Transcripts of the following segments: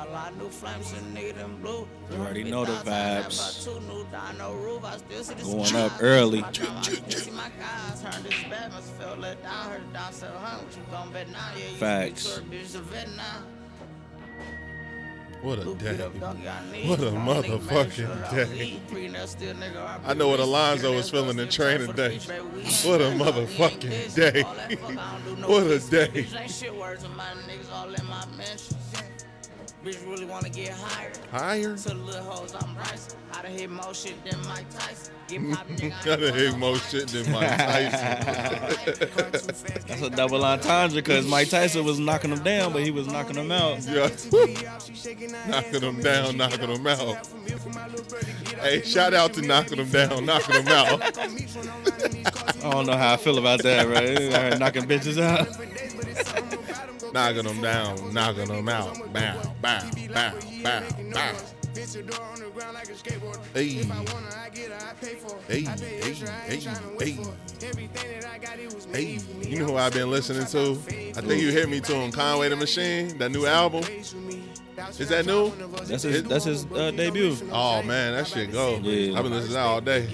All I knew flames and nigga them blue. You already know the vibes. Two new down no roof. I still see the Going up early. My grandma still see my guys. Heard this bad, must feel let down. Heard it down, said, huh, what you gon' bet now? Yeah, you Facts. speak to her, bitch, a. What a day. it up, dog, y'all need. What a Y'all nigga make motherfucking sure that I day. eat. Green, that still nigga, I know what Alonzo was feeling in training day. What a motherfucking day. What a day. Bitch ain't shit words of my niggas all in my mentions. Bitch really wanna get higher. Higher? To the little hoes I'm Bryson. I done hit more shit than Mike Tyson. Get poppin', nigga. I done hit more shit than Mike Tyson. That's a double entendre because Mike Tyson was knocking him down, but he was knocking him out. Yeah. knocking them down, knocking them out. Hey, shout out to knocking them down, knocking them out. I don't know how I feel about that, right? Knocking bitches out. Knocking them down, knocking them out. Bow, bow, bow, bow, bow. Hey. Hey, hey, hey, hey. Hey, you know who I've been listening to? I think you hit me to him, Conway the Machine, that new album. Is that new? That's his. That's his uh, debut. Oh man, that shit go. Yeah. I've been listening to that all day.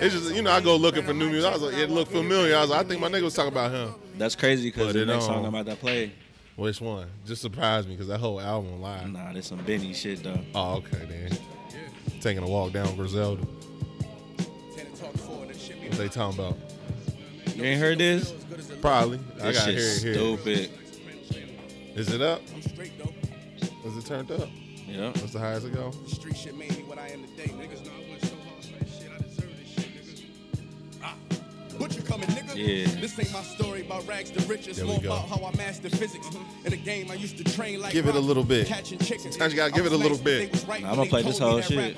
It's just you know I go looking for new music. I was like, it looked familiar. I was like, I think my nigga was talking about him. That's crazy because the next song. I'm about to play, Which one? Just surprised me because that whole album live. nah, there's some Benny shit though. Oh, okay then. Taking a walk down Griselda. What they talking about? You ain't heard this? Probably. I This got here. stupid. Is it up? Is it turned up? Yeah. What's the highest it go? Street shit made me what I am today. Niggas know I went so hard for this shit. I deserve this shit, niggas. Ah. Butcher coming, nigga. Yeah. This ain't my story about rags to riches. More about how I mastered physics. In the game, I used to train like Give it a little bit. Catching chickens. Sometimes you gotta give it a little bit. but they was right Nah, when I'ma play this whole shit.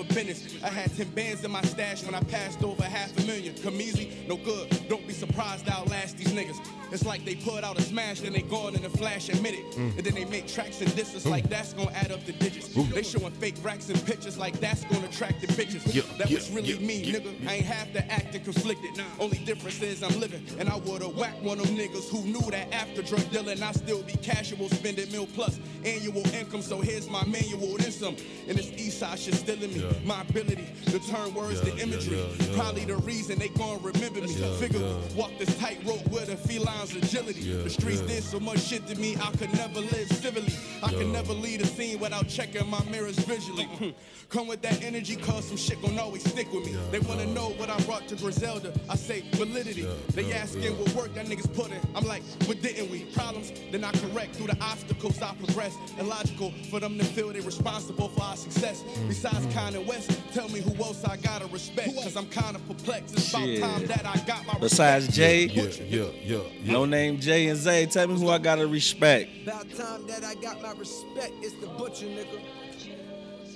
I had 10 bands in my stash when I passed over half a million. Come easy, no good. Don't be surprised I outlast these niggas. It's like they put out a smash, then they gone in a flash and minute. Mm. And then they make tracks and disses like that's gonna add up the digits. They showing fake racks and pictures like that's gonna attract the bitches. Yeah, that yeah, was really yeah, me, nigga. I ain't have to act and conflicted. Only difference is I'm living. And I would've whacked one of them niggas who knew that after drug dealing, I still be casual, spending mil plus annual income. So here's my manual, then some. And this east side shit still in me. Yeah. My ability to turn words Yeah, to imagery. yeah. Probably the reason they gon' remember me. Figure walk this tightrope with a feline's agility. The streets did so much shit to me, I could never live civilly. I could never lead a scene without checking my mirrors visually. Uh-uh. Come with that energy, cause some shit gon' always stick with me. They wanna know what I brought to Griselda. I say validity. Yeah, they yeah, asking yeah. what work that niggas put in. I'm like, what didn't we? Problems, then I correct through the obstacles I progress. Illogical for them to feel they responsible for our success. Besides Kanye West, tell me who else I gotta respect. Cause I'm kinda perplexed. It's about Shit. time that I got my Besides respect. Jay, Yeah, yeah, yeah, yeah. no name Jay and Zay. Tell me who I gotta respect. About time that I got my respect. It's the butcher, nigga.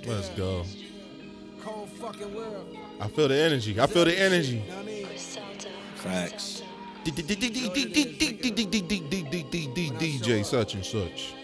Let's go. Cold fucking world. I feel the energy. I feel the energy. Know what I mean? Facts. DJ such and such.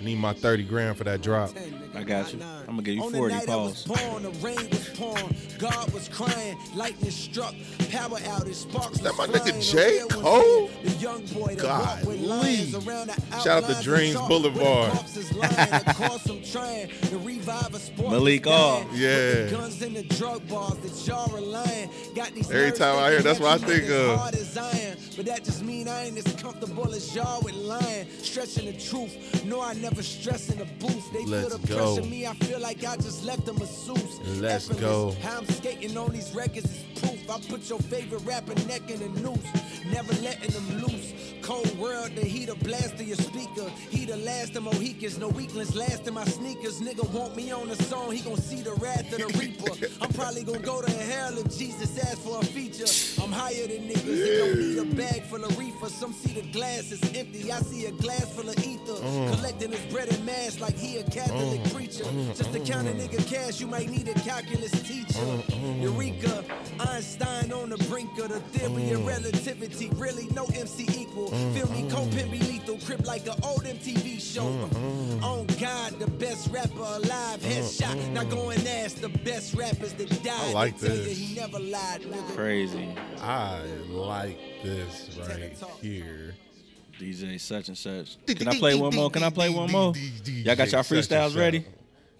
Need my 30 grand for that drop. I got you. I'm gonna give you On 40 the night pause. born, the rain was pouring, God was crying, lightning struck, power outage, sparks that my nigga flying, the J. Cole? in, The young boy that walked with lions around the Shout out to Dreams Boulevard. where the corpses lying, of course I'm trying to revive a sport Malik that's dying. All. Yeah. Guns and the drug bars that y'all relying. Got these Every time I hear, that's what I think of. hard as iron. But that just mean I ain't as comfortable as y'all with lying. Stretching the truth. No, I never stress in the booth. They Let's feel the go. me. I feel like I just left a masseuse. Let's Effortless. go. How I'm skating on these records is proof. I put your favorite rapper neck in a noose. Never letting them loose. Cold world, the heat of blast of your speaker. He the last of Mohicans. No weaklings last in my sneakers. Nigga want me on the song. He gon' see the wrath of the reaper. I'm probably gon' go to hell if Jesus asks for a feature. I'm higher than niggas. He don't need a bag full of reefer. Some see the glass is empty. I see a glass full of ether. Oh. Collecting his bread and mass like he a Catholic oh. preacher. Oh. Just to count a nigga cash, you might need a calculus teacher. Eureka, Einstein on the brink of the theory of relativity. Really, no MC equal. Feel me, co-pimp be lethal. Crip like an old MTV show. On God, the best rapper alive. Headshot. Now go and ask the best rappers that died. I like this. He never lied, nigga. Crazy. I like this right here. DJ such and such. Can I play one more? Can I play one more? Y'all got y'all freestyles ready?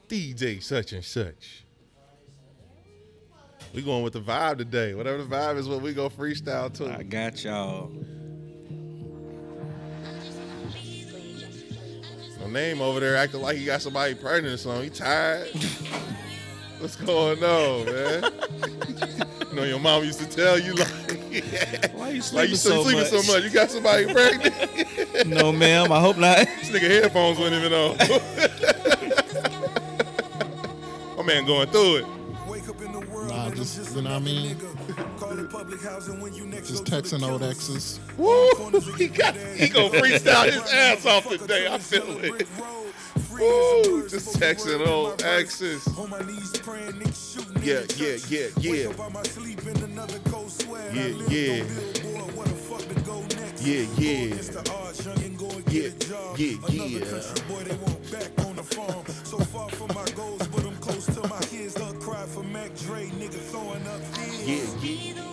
DJ such and such. We going with the vibe today. Whatever the vibe is, what we go freestyle to. I got y'all. My name over there acting like he got somebody pregnant or something. He tired. What's going on, man? you know your mom used to tell you like, Why you like sleeping, you so, sleeping much? so much. You got somebody pregnant. No, ma'am. I hope not. this nigga headphones wasn't even on. My man going through it. Nah, just, you know what I mean? Just texting old exes. Woo! He got he gonna freestyle his ass off today. I feel it. Woo! Just texting old exes. Yeah, yeah, yeah, yeah. Yeah, yeah. Yeah, yeah. Yeah, yeah, yeah. Yeah, yeah.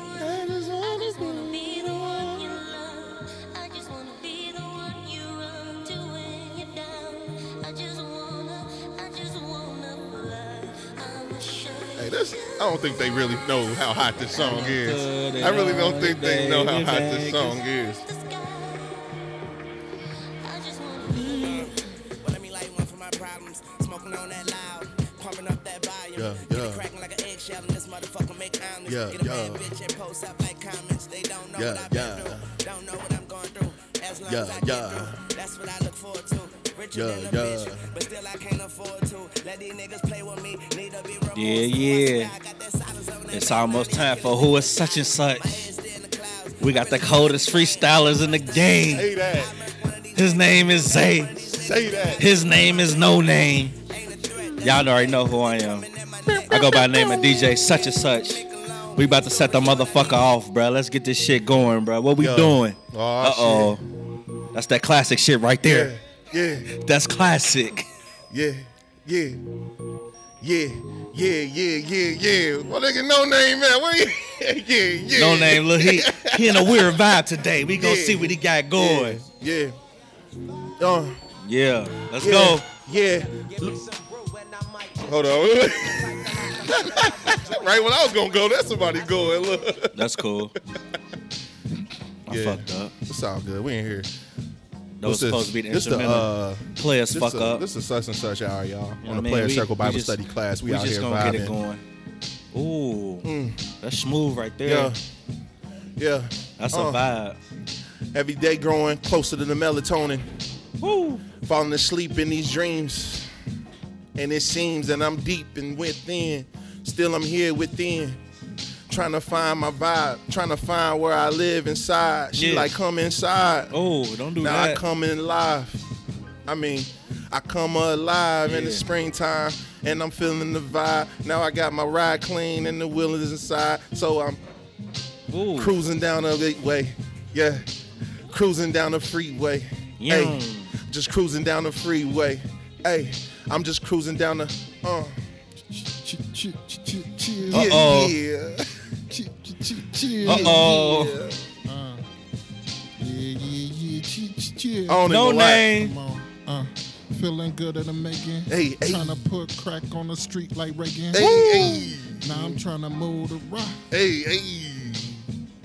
This I don't think they really know how hot this song is. I really don't think they know how hot this song is. Mm. Well, let me light one for my problems. Smoking on that loud, pumping up that volume. Yeah, Get yeah. cracking like an eggshell, and this motherfucker make omelets. Yeah, a yeah. bad bitch and post up like comments. They don't know Yeah, what I've been yeah. through. Don't know what I'm going through. As long Yeah, as I get yeah. through, that's what I look forward to. Richer Yeah, than a yeah. bitch, but still I can't afford to. Let these niggas play with me. Need to be removed. Yeah, yeah. swear I got that silence on that It's almost time for who is such and such. My head's still in the clouds. We got the coldest freestylers in the game. Say that. His name is Zay. Say that. His name is No Name. Y'all already know who I am. I go by the name of DJ such and such. We about to set the motherfucker off, bro. Let's get this shit going, bro. What we Yo. doing? Aw, Uh oh. That's that classic shit right there. Yeah, That's classic. yeah, yeah. Yeah, yeah, yeah, yeah, yeah. Well, nigga, no name, man. Where you? yeah, yeah. No name, look, he he in a weird vibe today. We gonna Yeah. see what he got going. Yeah. Uh, Yeah, let's yeah. go. Yeah. Hold on. right when I was gonna go, that's somebody going. Look. That's cool. I Yeah. fucked up. It's all good. We ain't here. That was This supposed is- to be the this the, uh, Players This fuck is, up. This is such and such hour, y'all. You know On I the mean? Player We- Circle Bible just- Study class, we, we out just here vibing. get it going. Ooh, that's smooth right there. Yeah. Yeah. That's Uh, a vibe. Every day growing closer to the melatonin. Woo. Falling asleep in these dreams. And it seems that I'm deep and within. Still I'm here within. Trying to find my vibe. Trying to find where I live inside. She Yeah. like come inside. Oh, don't do that. now I come in live. I mean, I come alive in the springtime and I'm feeling the vibe. Now I got my ride clean and the wheel is inside. So I'm Ooh. cruising down the way. Yeah. Cruising down the freeway. Hey, just cruising down the freeway. Hey, I'm just cruising down the uh yeah, Uh-oh. yeah. Uh-oh. yeah. Uh, yeah, yeah, yeah. Ch- ch- chill. I don't No even lie. name. Come on. Uh, feeling good at the making. Hey, hey. Trying to put crack on the street like Reagan. Hey, hey, Now I'm trying to move the rock. hey, hey,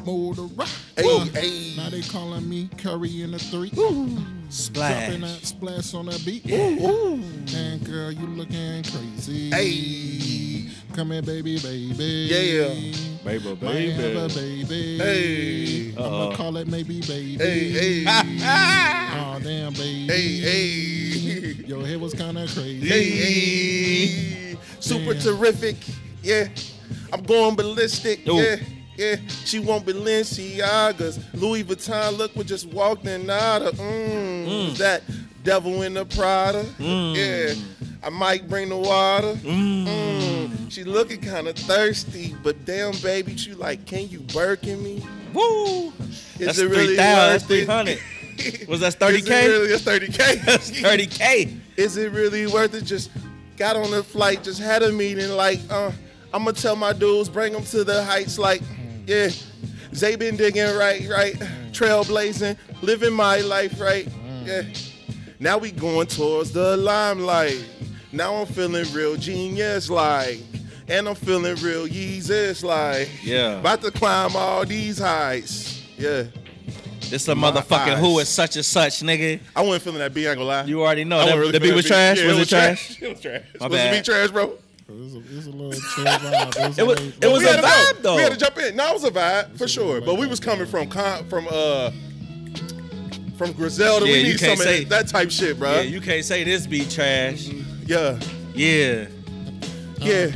Move the rock. hey, Uh, hey. Now they calling me Curry in the three. Dropping Splash. that splash on that beat. And girl, you looking crazy. Hey. Come here, baby, baby. Yeah. Baby, Might have a baby. Hey. I'ma call it maybe baby. Hey, hey. Oh damn, baby. Hey, hey. Your hair was kinda crazy. Hey, hey. super Damn. terrific. Yeah, I'm going ballistic. Ooh. Yeah, yeah. She won't Balenciagas. Louis Vuitton look what just walked in out of. Mm, That devil in the Prada. Yeah, I might bring the water. Mm. She looking kind of thirsty, but damn, baby, she like, can you Birkin me? Woo. Is That's it really 3,000. That's worth it? 300. Was that 30K? it really, that's 30K. That's 30K. is it really worth it? Just got on the flight, just had a meeting. Like, uh, I'm gonna tell my dudes, bring them to the heights. Like, yeah, Zay been digging right, right. trailblazing, living my life right. Yeah. Now we going towards the limelight. Now I'm feeling real genius like. And I'm feeling real Yeezus like. Yeah. About to climb all these heights. Yeah. This a My motherfucking who eyes. is such and such, nigga. I wasn't feeling that beat, I ain't gonna lie. You already know. I That, really the beat was trash. Yeah, was it trash? It was trash. My was the bad. beat trash, bro? It was a, it was a little chill vibe. It was- a little- it was a vibe, though. We had to jump in. No, it was a vibe for sure. But we was coming from con- from uh from Griselda. Yeah, we you need can't some say- of that type shit, bro. Yeah, you can't say this beat trash. yeah. Yeah. yeah.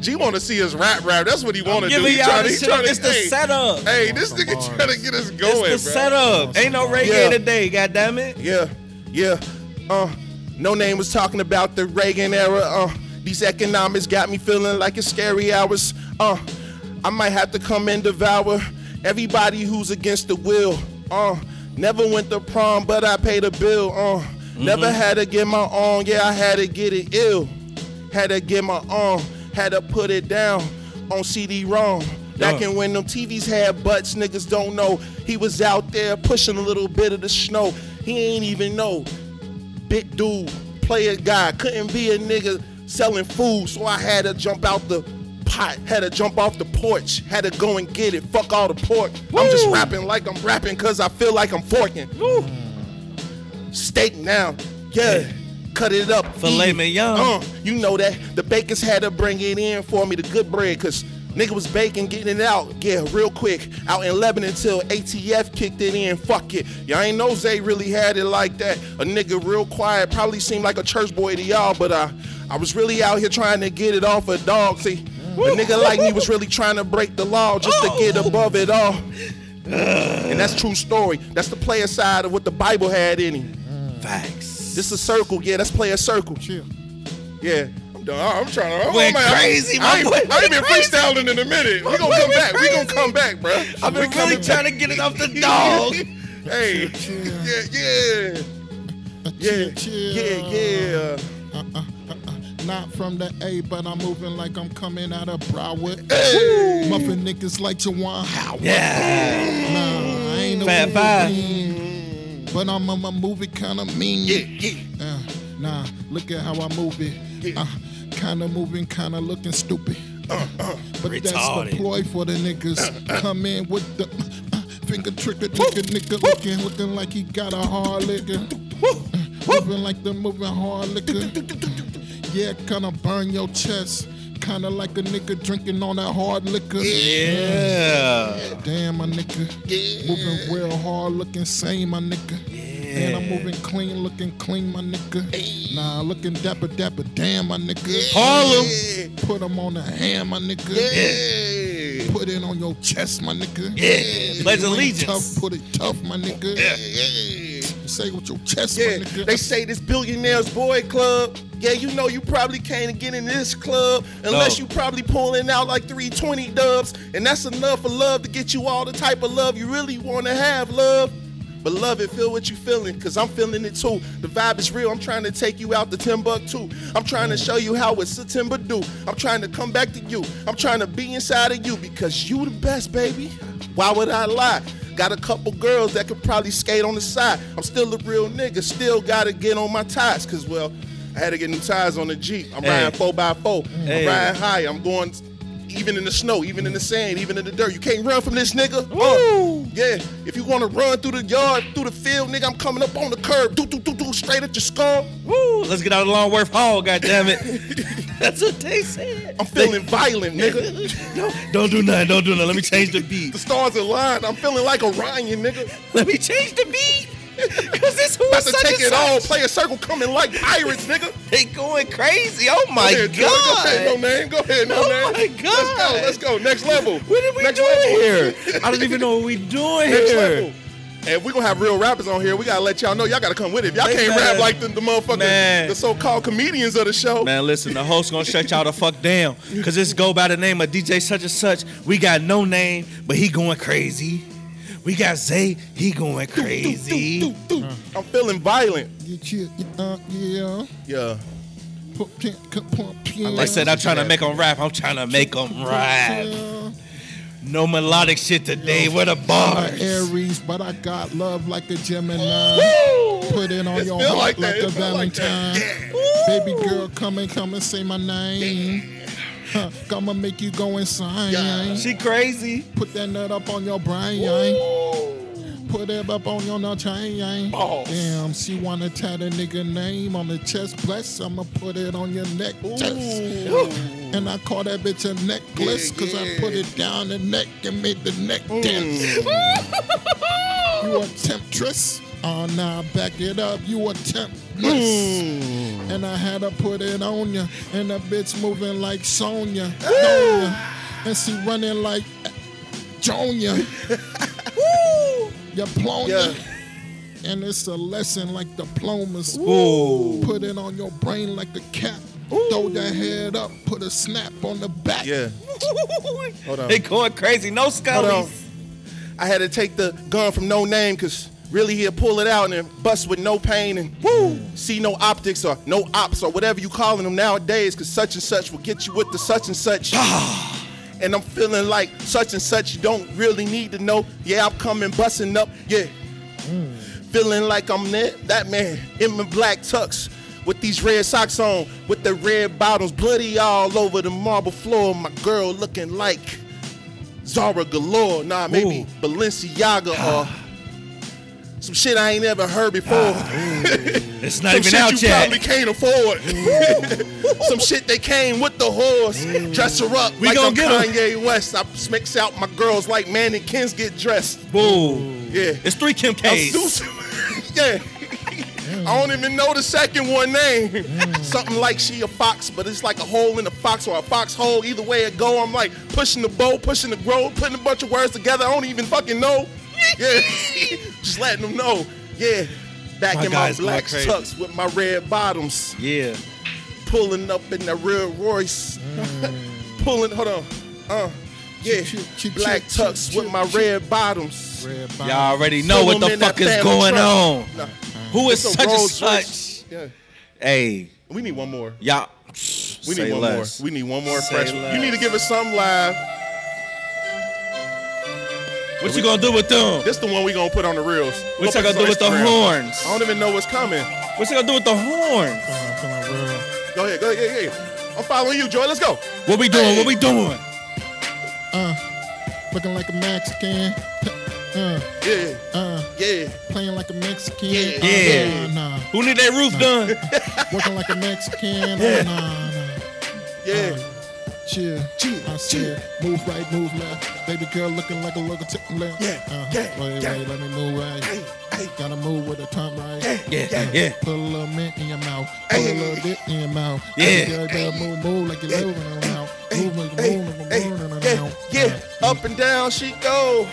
G want to see us rap rap. That's what he want to do. He y'all tryna- this he shit. tryna- It's the hey, setup. Hey, this nigga bars. trying to get us going, It's the bro. setup. Ain't no reggae Yeah. today, goddamn it. Yeah, yeah. Uh, no name was talking about the Reagan era. Uh, these economics got me feeling like it's scary hours. Uh, I might have to come and devour everybody who's against the will. Uh, never went to prom, but I paid a bill. Uh, never had to get my own. Yeah, I had to get it ill. Had to get my own. Had to put it down on CD-ROM. Back in when them TVs had butts, niggas don't know. He was out there pushing a little bit of the snow. He ain't even know. Big dude, player guy, couldn't be a nigga selling food, so I had to jump out the pot, had to jump off the porch, had to go and get it. Fuck all the pork. I'm just rapping like I'm rapping cause I feel like I'm forking. Steak now, yeah. Cut it up. Filet mignon. Uh, you know that. The bakers had to bring it in for me, the good bread, cause nigga was baking, getting it out, yeah, real quick. Out in Lebanon until ATF kicked it in. Fuck it. Y'all ain't know Zay really had it like that. A nigga real quiet, probably seemed like a church boy to y'all, but uh, I was really out here trying to get it off a dog. See, a nigga like me was really trying to break the law just to get above it all. And that's true story. That's the player side of what the Bible had in him. Facts. This is a circle, yeah. That's player circle. Chill. Yeah, I'm done. I'm trying to. I'm, Went I'm- I'm- crazy, I ain't, boy. I ain't been crazy. freestyling in a minute. We My gonna come went back. We gonna come back, bro. I've been really trying to get it off the dog. Hey, yeah, yeah, yeah, Chill. yeah, yeah. Uh, uh, uh, uh. Not from the A, but I'm moving like I'm coming out of Broward. Hey. Muffin niggas like Juwan Howard. Yeah. Nah, I ain't no Fab Five. Wolverine, But I'm a, a movie kind of mean. Yeah, yeah. Uh, nah, look at how I move it. Uh, kind of moving, kind of looking stupid. Uh, but that's Retarded. the ploy for the niggas. Come in with the uh, finger trigger, nigga, nigga looking, looking like he got a hard liquor. Moving like the moving hard liquor. Yeah, kinda burn your chest. Kinda like a nigga drinking on that hard liquor. Yeah. Damn, my nigga. Yeah. Moving real hard, looking sane, my nigga. Yeah. And I'm moving clean, looking clean, my nigga. Nah, looking dapper, dapper, damn, my nigga. Harlem. Put 'em on the hand, my nigga. Yeah. Put it on your chest, my nigga. Yeah. Pledge You ain't allegiance. Tough, put it tough, my nigga. Yeah. Say with your chest, Yeah, my nigga. they say this billionaires boy club. Yeah, you know you probably can't get in this club unless No. you probably pulling out like 320 dubs, and that's enough for love to get you all the type of love you really want to have, love. But love it, feel what you feeling, cause I'm feeling it too. The vibe is real. I'm trying to take you out to Timbuktu. I'm trying to show you how it's September do. I'm trying to come back to you. I'm trying to be inside of you because you the best, baby. Why would I lie? Got a couple girls that could probably skate on the side. I'm still a real nigga, still gotta get on my tires, cause well, I had to get new tires on the Jeep. I'm Hey. riding 4x4. Hey. I'm riding high. I'm going even in the snow, even in the sand, even in the dirt. You can't run from this nigga. Uh, yeah, if you want to run through the yard, through the field, nigga, I'm coming up on the curb. Do, do, do, do, straight at your skull. Woo. Let's get out of Longworth Hall, goddamn it. That's what they said. I'm feeling violent, nigga. Don't do nothing. Don't do nothing. Let me change the beat. The stars aligned. I'm feeling like Orion, nigga. Let me change the beat. Cause this who About is to such take and it all. such. Play a circle coming like pirates, nigga. They going crazy. Oh my Go ahead, Joey. Go ahead, no god. name. Go ahead, no name. Oh name. my Let's go. Let's go. Next level. What are we Next doing level. here? I don't even know what we doing Next here. level. And if we gonna have real rappers on here, we gotta let y'all know y'all gotta come with it. If y'all They can't better- rap like the, the motherfuckers, Man. the so-called comedians of the show. Man, listen, the host gonna shut y'all the fuck down. Cause this go by the name of DJ such and such. We got no name, but he going crazy. We got Zay, he going crazy. I'm feeling violent. Yeah, yeah, uh, yeah. Yeah. Put pin- put pin- pin- They said I'm trying to make them rap. I'm trying to make them rap. No melodic shit today. What a I'm bar. Aries, but I got love like a Gemini. Put it on It your heart like like, a It feel like that. Valentine. Baby girl, come and come and say my name. Huh, I'ma make you go insane. She crazy. Put that nut up on your brain. Put it up on your nut chain. Balls. Damn, she wanna tat a nigga name on the chest. Bless, I'ma put it on your neck. And I call that bitch a necklace, Yeah, cause I put it down the neck and made the neck dance. you a temptress? Uh, oh, nah, back it up. You a temptress. Mm. And I had to put it on ya. And the bitch moving like Sonya. Sonya. And she running like Jonia. You blown Yeah. And it's a lesson like diplomas. Ooh. Put it on your brain like a cap. Throw your head up, put a snap on the back. Yeah. Hold on. They going crazy. No Hold scullies. I had to take the gun from no name because really he'll pull it out and bust with no pain and woo, see no optics or no ops or whatever you calling them nowadays because such and such will get you with the such and such. Ah. and I'm feeling like such and such you don't really need to know. Yeah, I'm coming busting up. Yeah. Feeling like I'm that, that man in my black tux with these red socks on, with the red bottoms bloody all over the marble floor. My girl looking like Zara Galore. Nah, maybe Balenciaga or ah. Some shit I ain't ever heard before. Ah, it's not some even shit out you yet. probably can't afford. some shit they came with the horse. Dress her up We like gon' I'm get 'em. Kanye West. I mix out my girls like mannequins get dressed. Boom. Yeah. It's three Kim I'm K's. Yeah. I don't even know the second one name. Something like she a fox, but it's like a hole in a fox or a foxhole. Either way it go, I'm like pushing the bow, pushing the grove, putting a bunch of words together. I don't even fucking know. Yeah. Just letting them know. Yeah. Back My in my black crazy. tux with my red bottoms, Yeah. pulling up in the real Royce. pulling, hold on. Uh, yeah. Choo- choo- Black choo- tux choo- with my choo- red bottoms. Red bottom. Y'all already know Pull what 'em the fuck is going truck. on. Nah. Who is It's such a Rolls such? Yeah. Hey, We need one more. y'all. We say need one less. more. We need one more Say fresh. less. You need to give us some live. What you gonna do with them? This the one we gonna put on the reels. What We'll you put gonna do on with the horns? I don't even know what's coming. What you gonna do with the horns? Feeling- feeling real. Go ahead. Go ahead. Yeah, yeah. I'm following you, Joy. Let's go. What we doing? What we doing? Uh, looking like a Mexican. Uh, Yeah. uh, Yeah. playing like a Mexican. Yeah. Uh, Yeah. Nah, nah. Who need that roof done? Working like a Mexican. Yeah. Uh, nah, nah. Yeah. Chill. Chill, I said, move right, move left. Baby girl looking like a look to left. Yeah, Uh, yeah, wait, yeah. wait, let me move right. Hey, hey. Gotta move with the tongue right. Yeah, yeah. yeah. Put a little mint in your mouth. Put Hey. a little dick in your mouth. Yeah. Baby girl, girl, move, move like you're Hey. living around. Hey, Move like you're moving, hey, moving yeah, around. yeah. Up and down she go.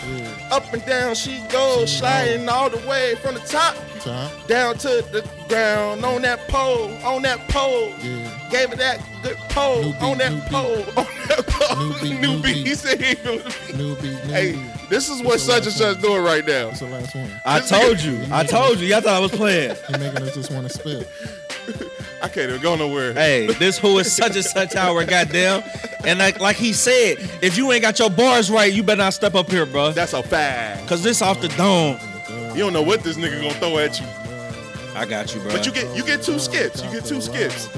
Up and down she goes. Sliding all the way from the top Top. down to the ground on that pole, on that pole. Yeah. Gave it that good pole New beat, on that new beat. pole, on that pole. New beat, new new beat. beat. He said he ain't feeling the beat. New beat, new Hey, this is what such and such one. doing right now. That's the last one. I told you. I told you. Y'all thought I was playing. You're making us just want to spit. I can't even go nowhere. Hey, this who is such and such hour, goddamn. And like like he said, if you ain't got your bars right, you better not step up here, bro. That's a fact. Cause this off the dome. You don't know what this nigga gonna throw at you. I got you, bro. But you get you get two skips. You get two skips.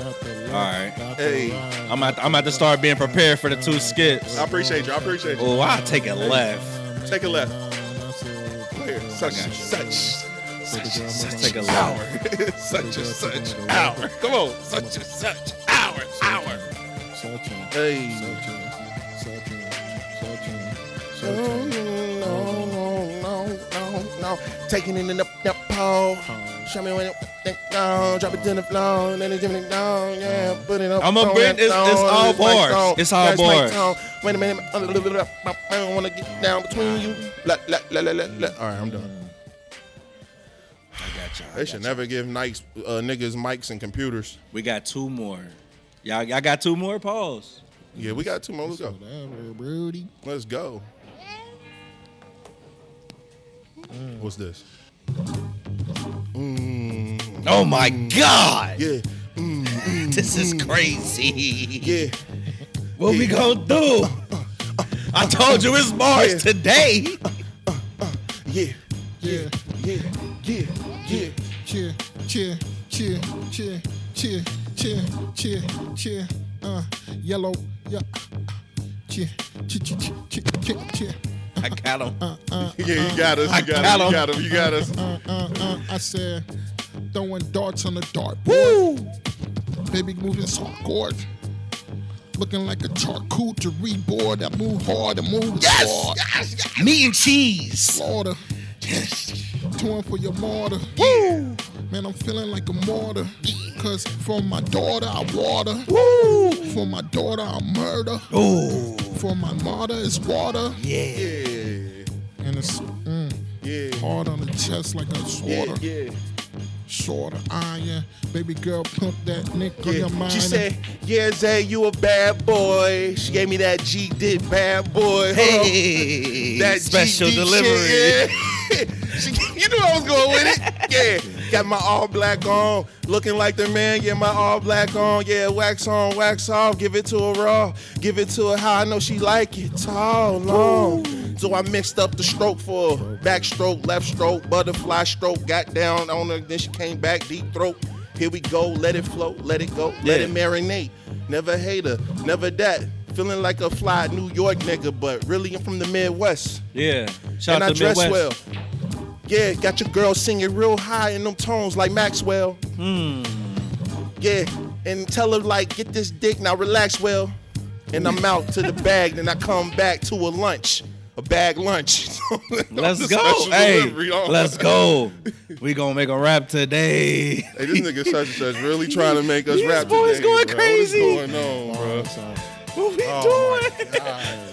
All right. Hey. I'm at, I'm at to start being prepared for the two skips. I appreciate you. I appreciate you. Oh, I'll take a left. Take a left. Here, such got and you. such. Let's take a left. such and such hour. Come on, such and such hour. Hour. Hey. No, no, no, no, no, no. Taking it in the up pole. Show me when it think down, drop it to the floor, then it it down, yeah, put it up. I'ma bring- that it's- it's tone, all it's my bars. It's all that's bars. Wait a minute, I don't wanna get down between you. La, la, la, la, la, la. All right, I'm done. I got y'all. They should never give nice uh, niggas mics and computers. We got two more. Y'all, y'all got two more? Pause. Yeah, we got two more. Let's go. Rudy. Let's go. What's this? Oh my God. Yeah, This is crazy. yeah. What we gonna do? I told you it's bars Yeah. today. Yeah, Yeah, yeah, yeah, yeah. cheer, cheer, cheer, cheer, cheer, cheer, cheer, cheer. Uh, yellow, yeah. Cheer, cheer, cheer, cheer, cheer, cheer. I got him. Yeah, you got us. I You got, got us. You 'em. got us. You got us. Uh, uh, uh, I said, throwing darts on the dartboard. Baby moving so softcore. Looking like a charcuterie board. I move hard, I move hard. Yes, yes. Meat and cheese. Slaughter. Torn for your martyr. Woo. Man, I'm feeling like a martyr. Cause for my daughter, I water. Woo. For my daughter, I murder. Oh. For my mother, it's water. Yeah, And it's mm, yeah, hard on the chest like a yeah, swatter. yeah. Shorter iron. Baby girl, pump that nick on your mind. She said, "Yeah, Zay, you a bad boy." She gave me that G did bad boy. Hey, that special GD delivery. Shit, yeah. she, you knew I was going with it. Yeah, got my all black on, looking like the man. Yeah, my all black on. Yeah, wax on, wax off. Give it to her raw. Give it to her how I know she like it. Tall, long. So I mixed up the stroke for her. Back stroke, left stroke, butterfly stroke. Got down on her, then she came back deep throat. Here we go, let it flow, let it go, let Yeah. it marinate. Never hate her, never that. Feeling like a fly New York nigga, but really I'm from the Midwest. Yeah. Shout and I to dress Midwest. well. Yeah, got your girl singing real high in them tones like Maxwell. Hmm. Yeah, and tell her like, get this dick now, relax well. And I'm out to the bag, then I come back to a lunch, a bag lunch. Let's go. Hey, let's go. We gonna make a rap today. Hey, this nigga such and such really trying to make us These rap boys today, going bro. crazy. What's going on, bro? What we Oh, doing?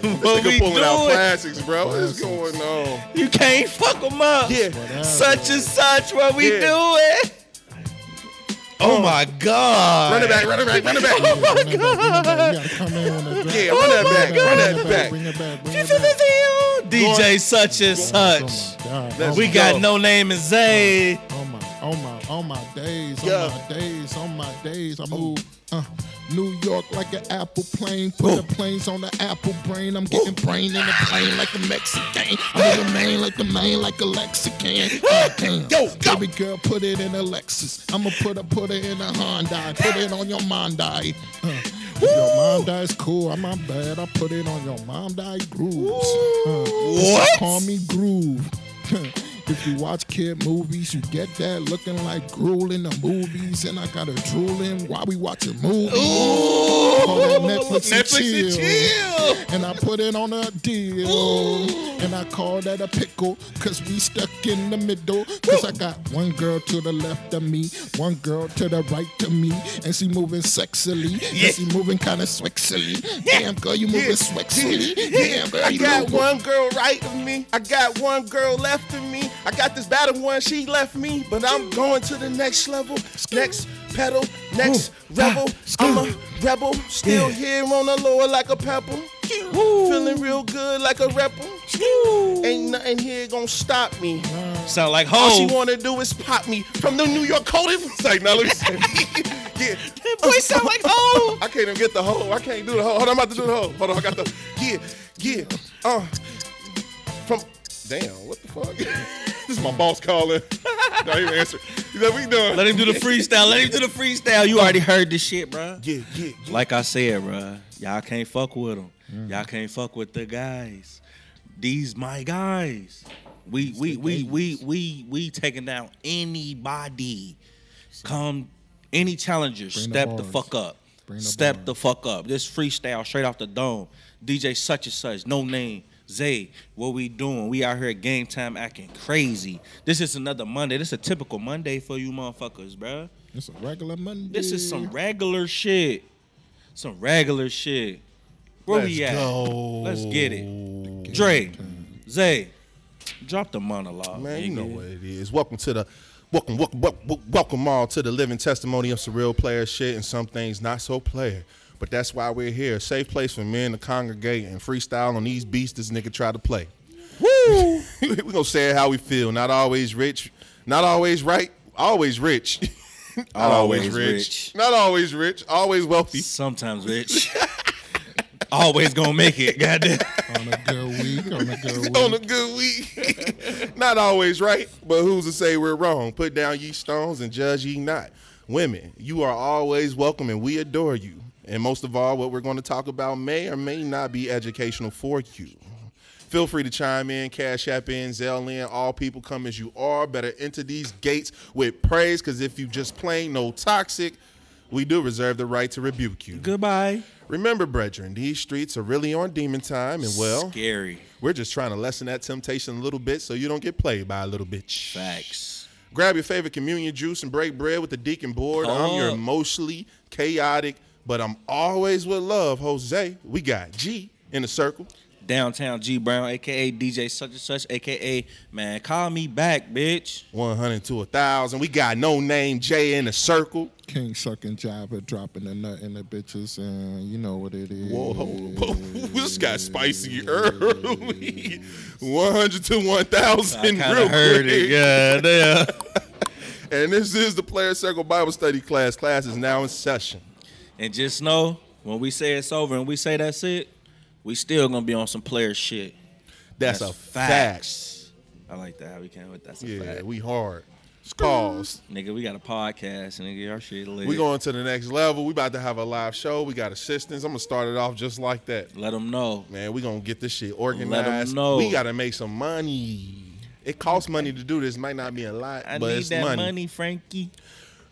This What we nigga pulling out doing? classics, bro. What's going on? You can't fuck them up. Yeah. Such and such. What we Yeah. doing? Oh, oh my God. Run it back, run it back, run it back. Oh my God. You gotta come in on the Yeah, run that back, run that oh back. Bring it back. Bring it back. DJ such and Oh such. my God. Oh We my- got no name and Zay. Oh, Oh my, oh my, oh days, Yeah. oh my days, on my days. I move uh, New York like an apple plane. Put the planes on the apple brain. I'm getting brain in the plane like a Mexican. I'm in the main like the main like a Lexican. Uh, damn. Yo, go. Baby girl, put it in a Lexus. I'ma put it, put it in a Hyundai. Put it on your Mondai. Uh, your Mondai's cool, I'm not bad. I put it on your Mondai grooves. Uh, What? Call me groove. If you watch kid movies, you get that looking like gruel in the movies, and I got her drooling while we watching movies. Call that Netflix, and, Netflix and chill. chill. And I put it on a deal. And I call that a pickle, cause we stuck in the middle. Cause I got one girl to the left of me, one girl to the right of me, and she moving sexily. And she moving kinda swexily. Damn girl, you moving swexily. Damn girl, you I got one girl right of me. I got one girl left of me. I got this battle one, she left me. But I'm going to the next level, next pedal, next rebel. I'm a rebel, still here on the lower like a pebble. Feeling real good like a rebel. Ain't nothing here gonna stop me. Sound like All she wanna do is pop me from the New York code. It's like, now let me say, yeah. Boy, sound like ho. I can't even get the hoe. I can't do the hoe. Hold on, I'm about to do the hoe. Hold on, I got the yeah, yeah. Uh, from damn, what the fuck? this is my boss calling. Not even answer. He's like, we done. Let him do the freestyle. Let him do the freestyle. You already heard this shit, bro. yeah, yeah, yeah. Like I said, bro, y'all can't fuck with them. Y'all can't fuck with the guys. These my guys. We we we we we we taking down anybody. Come any challenger, the step the bars. fuck up. Bring the Step bars. the fuck up. This freestyle straight off the dome. DJ such and such, no name. Zay, what we doing? We out here at game time acting crazy. This is another Monday. This is a typical Monday for you motherfuckers, bruh. It's a regular Monday. This is some regular shit. Some regular shit. Where we Let's at? go. Let's get it. Dre, Zay, drop the monologue. Man, you know what it is. Welcome to the welcome, welcome, welcome, welcome all to the living testimony of surreal player shit and some things not so player. But that's why we're here. A safe place for men to congregate and freestyle on these beats this nigga try to play. Woo! we gonna say it how we feel. Not always rich, not always right, always rich. not Always rich. Not always rich, always wealthy. Sometimes rich. always gonna make it. Goddamn. on a good week, on a good week. on a good week. not always right, but who's to say we're wrong? Put down ye stones and judge ye not. Women, you are always welcome and we adore you. And most of all, what we're going to talk about may or may not be educational for you. Feel free to chime in, cash app in, Zelle in. All people come as you are. Better enter these gates with praise, because if you just plain no toxic, we do reserve the right to rebuke you. Goodbye. Remember, brethren, these streets are really on demon time, and well, Scary. we're just trying to lessen that temptation a little bit so you don't get played by a little bitch. Facts. Grab your favorite communion juice and break bread with the deacon board. I'm your emotionally chaotic, but I'm always with love, Jose. We got G in the circle. Downtown G Brown, aka DJ such and such, aka man, call me back, bitch. 100 to a 1,000. We got no name J in the circle. King sucking jabber, dropping the nut in the bitches, and you know what it is. Whoa, whoa, this got spicy early. 100 to 1,000 I real kind of heard quick. it. Yeah, damn. And this is the Player Circle Bible Study class. Class is now in session. And just know when we say it's over and we say that's it, we still gonna be on some player shit. That's, a fact. I like that. How we came with that's a Yeah, fact. we hard. It's calls. Nigga, we got a podcast, and nigga, our shit lit. We going to the next level. We about to have a live show. We got assistants. I'm gonna start it off just like that. Let them know. Man, we gonna get this shit organized. Let them know. We gotta make some money. It costs money to do this. Might not be a lot, I but need it's that money. money. Frankie.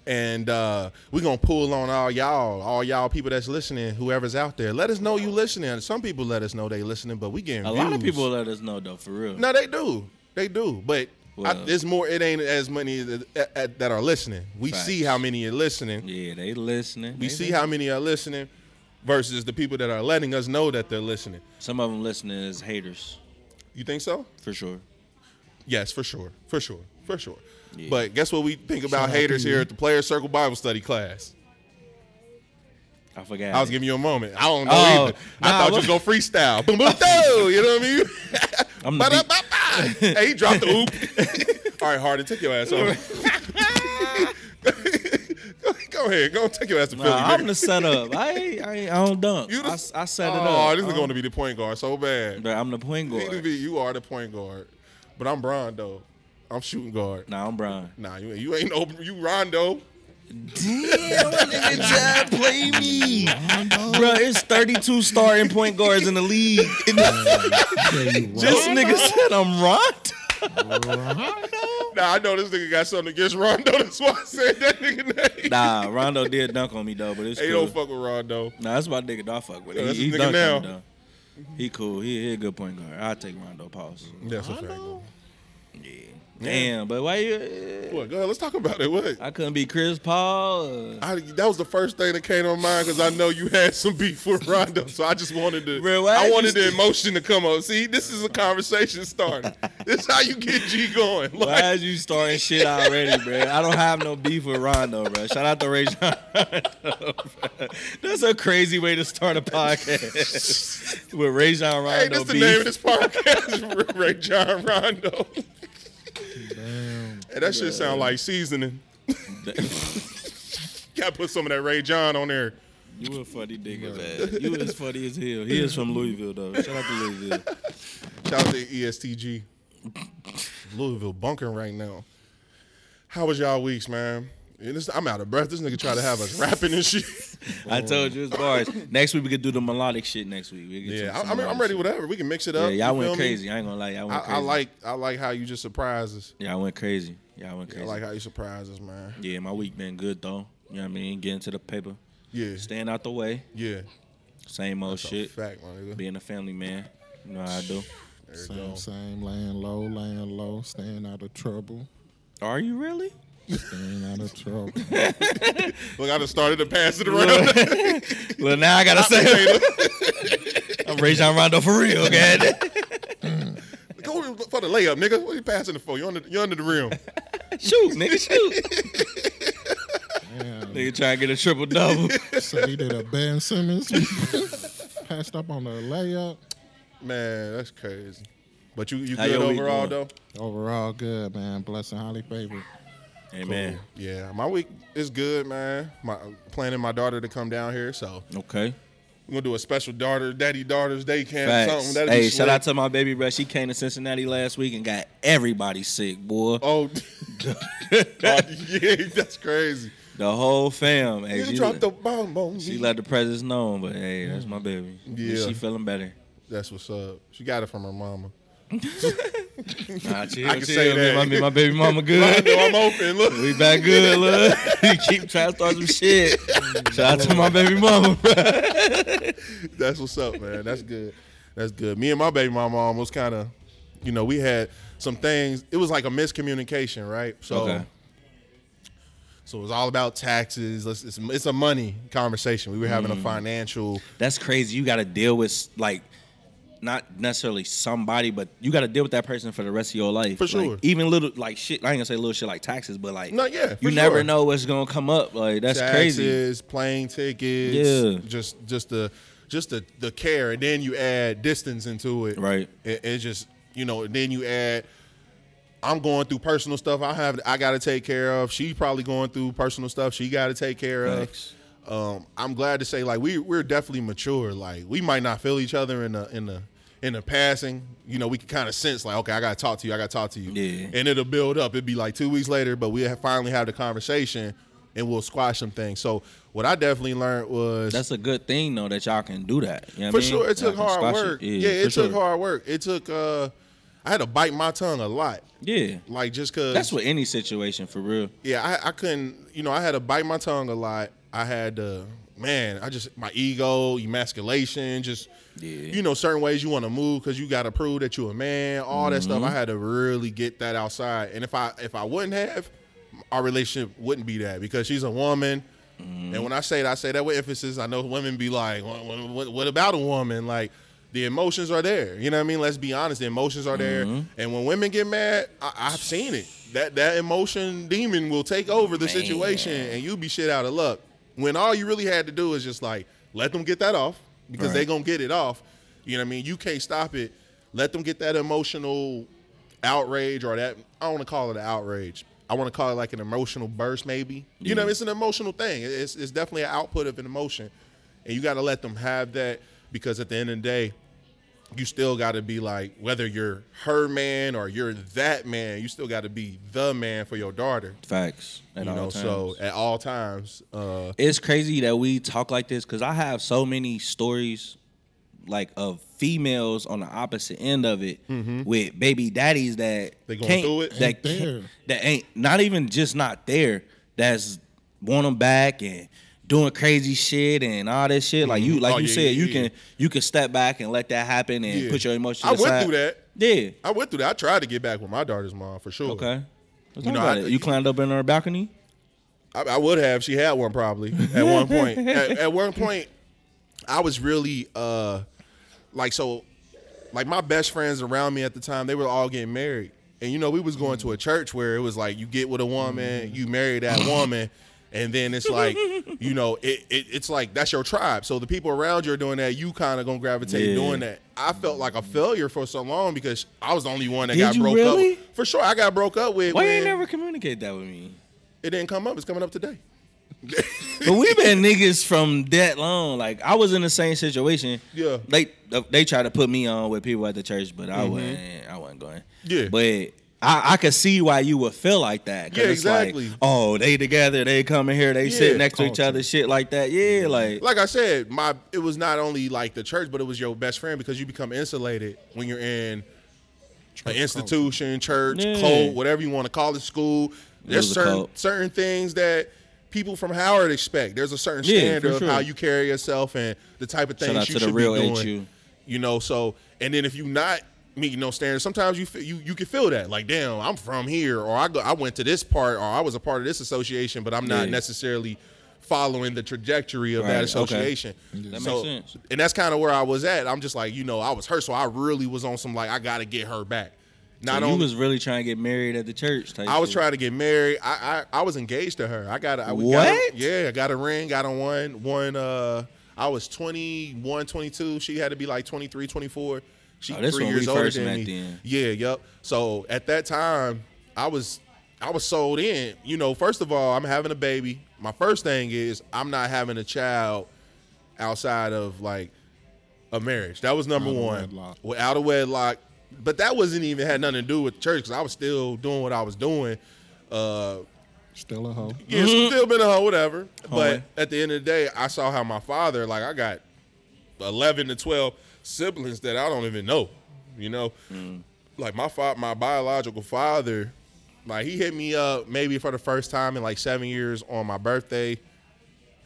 And uh, we gonna pull on all y'all, all y'all people that's listening, whoever's out there. Let us know you listening. Some people let us know they listening, but we getting A lot of people let us know though, for real. No, they do. They do. But I, it's more. It ain't as many that, that- that are listening. We Facts. see how many are listening. Yeah, they listening. We They see listening. how many are listening versus the people that are letting us know that they're listening. some of them listening is haters, You think so? for sure. Yes, for sure. For sure. For sure. Yeah. But guess what we think about Shout haters here at the Player Circle Bible Study class? I forgot. I was giving you a moment. I don't know Oh, either. I nah, thought you was gonna freestyle. Boom, boom, do. You know what I mean? I'm the beat- Ba-da-ba-ba. hey, he dropped the oop. All right, Harden, take your ass over. go, go ahead, go take your ass to Philly. Nah, I'm nigga. the setup. I ain't, I, ain't, I don't dunk. You the- I, s- I set it up. oh, this is going to be the point guard so bad. But I'm the point You, guard. be- you are the point guard, but I'm Rondo. I'm shooting guard. Nah, I'm Brian. Nah, you, ain't you ain't no you Rondo. Damn, what nigga trying play me? Bro, it's 32 starting point guards in the league. this nigga said I'm Rondo. Nah, I know this nigga got something against Rondo. That's why I said that nigga name. Nah, Rondo did dunk on me though, but it's Hey, cool. don't fuck with Rondo. Nah, that's my nigga. Dog fuck with Yeah, that's He, he his nigga dunked on me now. though. He cool. He, he a good point guard. I'll take Rondo. Pause. That's a fact. Though. Yeah. Damn, but why you? What? Go ahead. Let's talk about it. What? I couldn't be Chris Paul. uh, I, that was the first thing that came to mind because I know you had some beef with Rondo, so I just wanted to. Bro, why I wanted the emotion to come up. See, this is a conversation starter. this is how you get G going. Why Like, is you starting shit already, bro? I don't have no beef with Rondo, bro. Shout out to Rajon. That's a crazy way to start a podcast with Rajon Rondo hey, that's the beef. name of this podcast, Rajon Rondo. Damn. Hey, that shit sound like seasoning. Got to put some of that Rajon on there. You a funny nigga, man. You as funny as hell. He is from Louisville, though. Shout out to Louisville. Shout out to ESTG. Louisville bunking right now. How was y'all weeks, man? Yeah, this- I'm out of breath. This nigga try to have us rapping and shit. I told you it's bars. Next week we could do the melodic shit. Next week, we Yeah, I, I mean, I'm ready. shit. Whatever, we can mix it up. Yeah, up. y'all you feel went me? crazy. I ain't gonna lie, y'all went I, crazy. I like, I like how you just surprise us. Y'all went crazy. Yeah, I went I crazy. like how you surprise us, man. yeah, my week been good though. You know what I mean? Getting to the paper, Yeah, staying out the way. yeah. Same old That's a shit. fact, my nigga. Being a family man. You know how I do. There you Same, go. same, laying low, laying low, staying out of trouble, Are you really? Staying out of trouble. Look, I just started to pass it around. well, now I gotta say, I'm Rajon Rondo for real, man. Go for the layup, nigga. What are you passing it for? You under, you under the rim. shoot, nigga, shoot. Damn. nigga trying to get a triple double. So he did a Ben Simmons. Passed up on the layup. Man, that's crazy. But you, you How good overall though. Overall, good, man. Blessing, highly favored. Amen. Yeah, my week is good, man. My planning my daughter to come down here, so Okay. We're gonna do a special daughter, daddy, daughters day camp. Facts. Something. That'd Hey, shout out to my baby bro. She came to Cincinnati last week and got everybody sick, boy. Oh, oh yeah, that's crazy. The whole fam. Hey, You she, dropped the bomb on me. she let the presence known, but hey, that's my mm. baby. Yeah. She feeling better. That's what's up. She got it from her mama. Nah, chill, I can chill. say that. My, me and my baby mama good. I'm open. Look. we back good, look. Keep trying to start some shit. Shout out to my baby mama, bro. That's what's up, man. That's good. That's good. Me and my baby mama almost kind of, you know, we had some things. It was like a miscommunication, right? So, Okay. so it was all about taxes. It's, it's, it's a money conversation. We were having Mm. a financial. That's crazy. You got to deal with like not necessarily somebody, but you got to deal with that person for the rest of your life. For Like, sure. even little like shit. I ain't gonna say little shit like taxes, but like No, yeah, you never know what's gonna come up. Like that's crazy. taxes, crazy. plane tickets, Yeah. just just the just the the care, and then you add distance into it. Right. It, it's just you know, and then you add. I'm going through personal stuff. I have I got to take care of. She probably going through personal stuff. She got to take care Facts. of. Um, I'm glad to say like we we're definitely mature. Like we might not feel each other in the in the in the passing. You know, we can kind of sense like okay, I got to talk to you. I got to talk to you. Yeah. And it'll build up. It'd be like two weeks later, but we have finally have the conversation and we'll squash some things. So what I definitely learned was That's a good thing though that y'all can do that. You know for I mean? sure it took hard work. It. Yeah, it took sure. hard work. It took uh I had to bite my tongue a lot. Yeah, Like just cause that's what any situation for real. yeah, I, I couldn't, you know, I had to bite my tongue a lot. I had to, man, I just, my ego, emasculation, just, Yeah. you know, certain ways you want to move because you got to prove that you're a man, all that Mm-hmm. stuff. I had to really get that outside. And if I, if I wouldn't have, our relationship wouldn't be that because she's a woman. Mm-hmm. And when I say that, I say that with emphasis. I know women be like, what, what, what- about a woman? Like, the emotions are there. You know what I mean? Let's be honest. The emotions are there. Mm-hmm. And when women get mad, I, I've seen it. That that emotion demon will take over the situation, and you be shit out of luck. When all you really had to do is just like let them get that off because they Right. gonna get it off. You know what I mean? You can't stop it. Let them get that emotional outrage or that I don't want to call it an outrage. I want to call it like an emotional burst, maybe. You know, it's an emotional thing. It's it's definitely an output of an emotion, and you got to let them have that because at the end of the day, you still got to be like whether you're her man or you're that man, you still got to be the man for your daughter. Facts. At you all know, times. so at all times, uh, it's crazy that we talk like this because I have so many stories like of females on the opposite end of it with baby daddies that Mm-hmm. They going can't, through it? that Ain't can't- there. that ain't not even just not there that's want them back and doing crazy shit and all this shit like you like Oh, you yeah, said yeah, you yeah. can you can step back and let that happen and put your emotions I went through that. yeah I went through that. I tried to get back with my daughter's mom for sure. okay Let's You know, I- you climbed up in her balcony I, I would have. She had one probably at one point. at, at one point, I was really uh like so, like my best friends around me at the time. They were all getting married, and you know we was going to a church where it was like you get with a woman, you marry that woman. And then it's like, you know, it, it it's like that's your tribe. So the people around you are doing that. You kind of gonna gravitate Yeah. doing that. I felt like a failure for so long because I was the only one that Did got you broke really? up. For sure, I got broke up with. why you never communicate that with me It didn't come up. It's coming up today. But we been niggas from that long. Like I was in the same situation. Yeah. They they tried to put me on with people at the church, but I wasn't. I wasn't going. Mm-hmm. Yeah. But I, I could see why you would feel like that. Yeah, it's like, exactly. oh, they together, they coming here, they sit Yeah, next to each other, shit like that. Yeah, like, like I said, my it was not only like the church, but it was your best friend because you become insulated when you're in an institution, church, Yeah. cult, whatever you want to call it, school. There's certain cult. certain things that people from Howard expect. There's a certain Yeah, standard for of how you carry yourself and the type of things Shout out you to the should real be doing. HU. You know, so and then if you're not meeting no standards, sometimes you feel, you you can feel that like, damn, I'm from here, or I go, I went to this part, or I was a part of this association, but I'm not Yeah. necessarily following the trajectory of Right, that okay. association. That So- makes sense. And that's kind of where I was at. I'm just like, you know, I was hurt, so I really was on some like, I got to get her back. Not so you only was really trying to get married at the church. Type I was shit. trying to get married. I I, I was engaged to her. I got a, I, we got a- What? yeah, I got a ring. Got on one one. Uh, I was 21, 22. She had to be like 23, 24. She Oh, three years older than me. then. Yeah, yep. So at that time, I was I was sold in. You know, first of all, I'm having a baby. My first thing is I'm not having a child outside of like a marriage. That was number Out of one. wedlock. Without a wedlock, but that wasn't even had nothing to do with church because I was still doing what I was doing. Uh, Still a hoe. yeah, still been a hoe, whatever. But Homie. at the end of the day, I saw how my father, like, I got eleven to twelve siblings that I don't even know. You know, mm. like my fa- my biological father, like he hit me up maybe for the first time in like seven years on my birthday,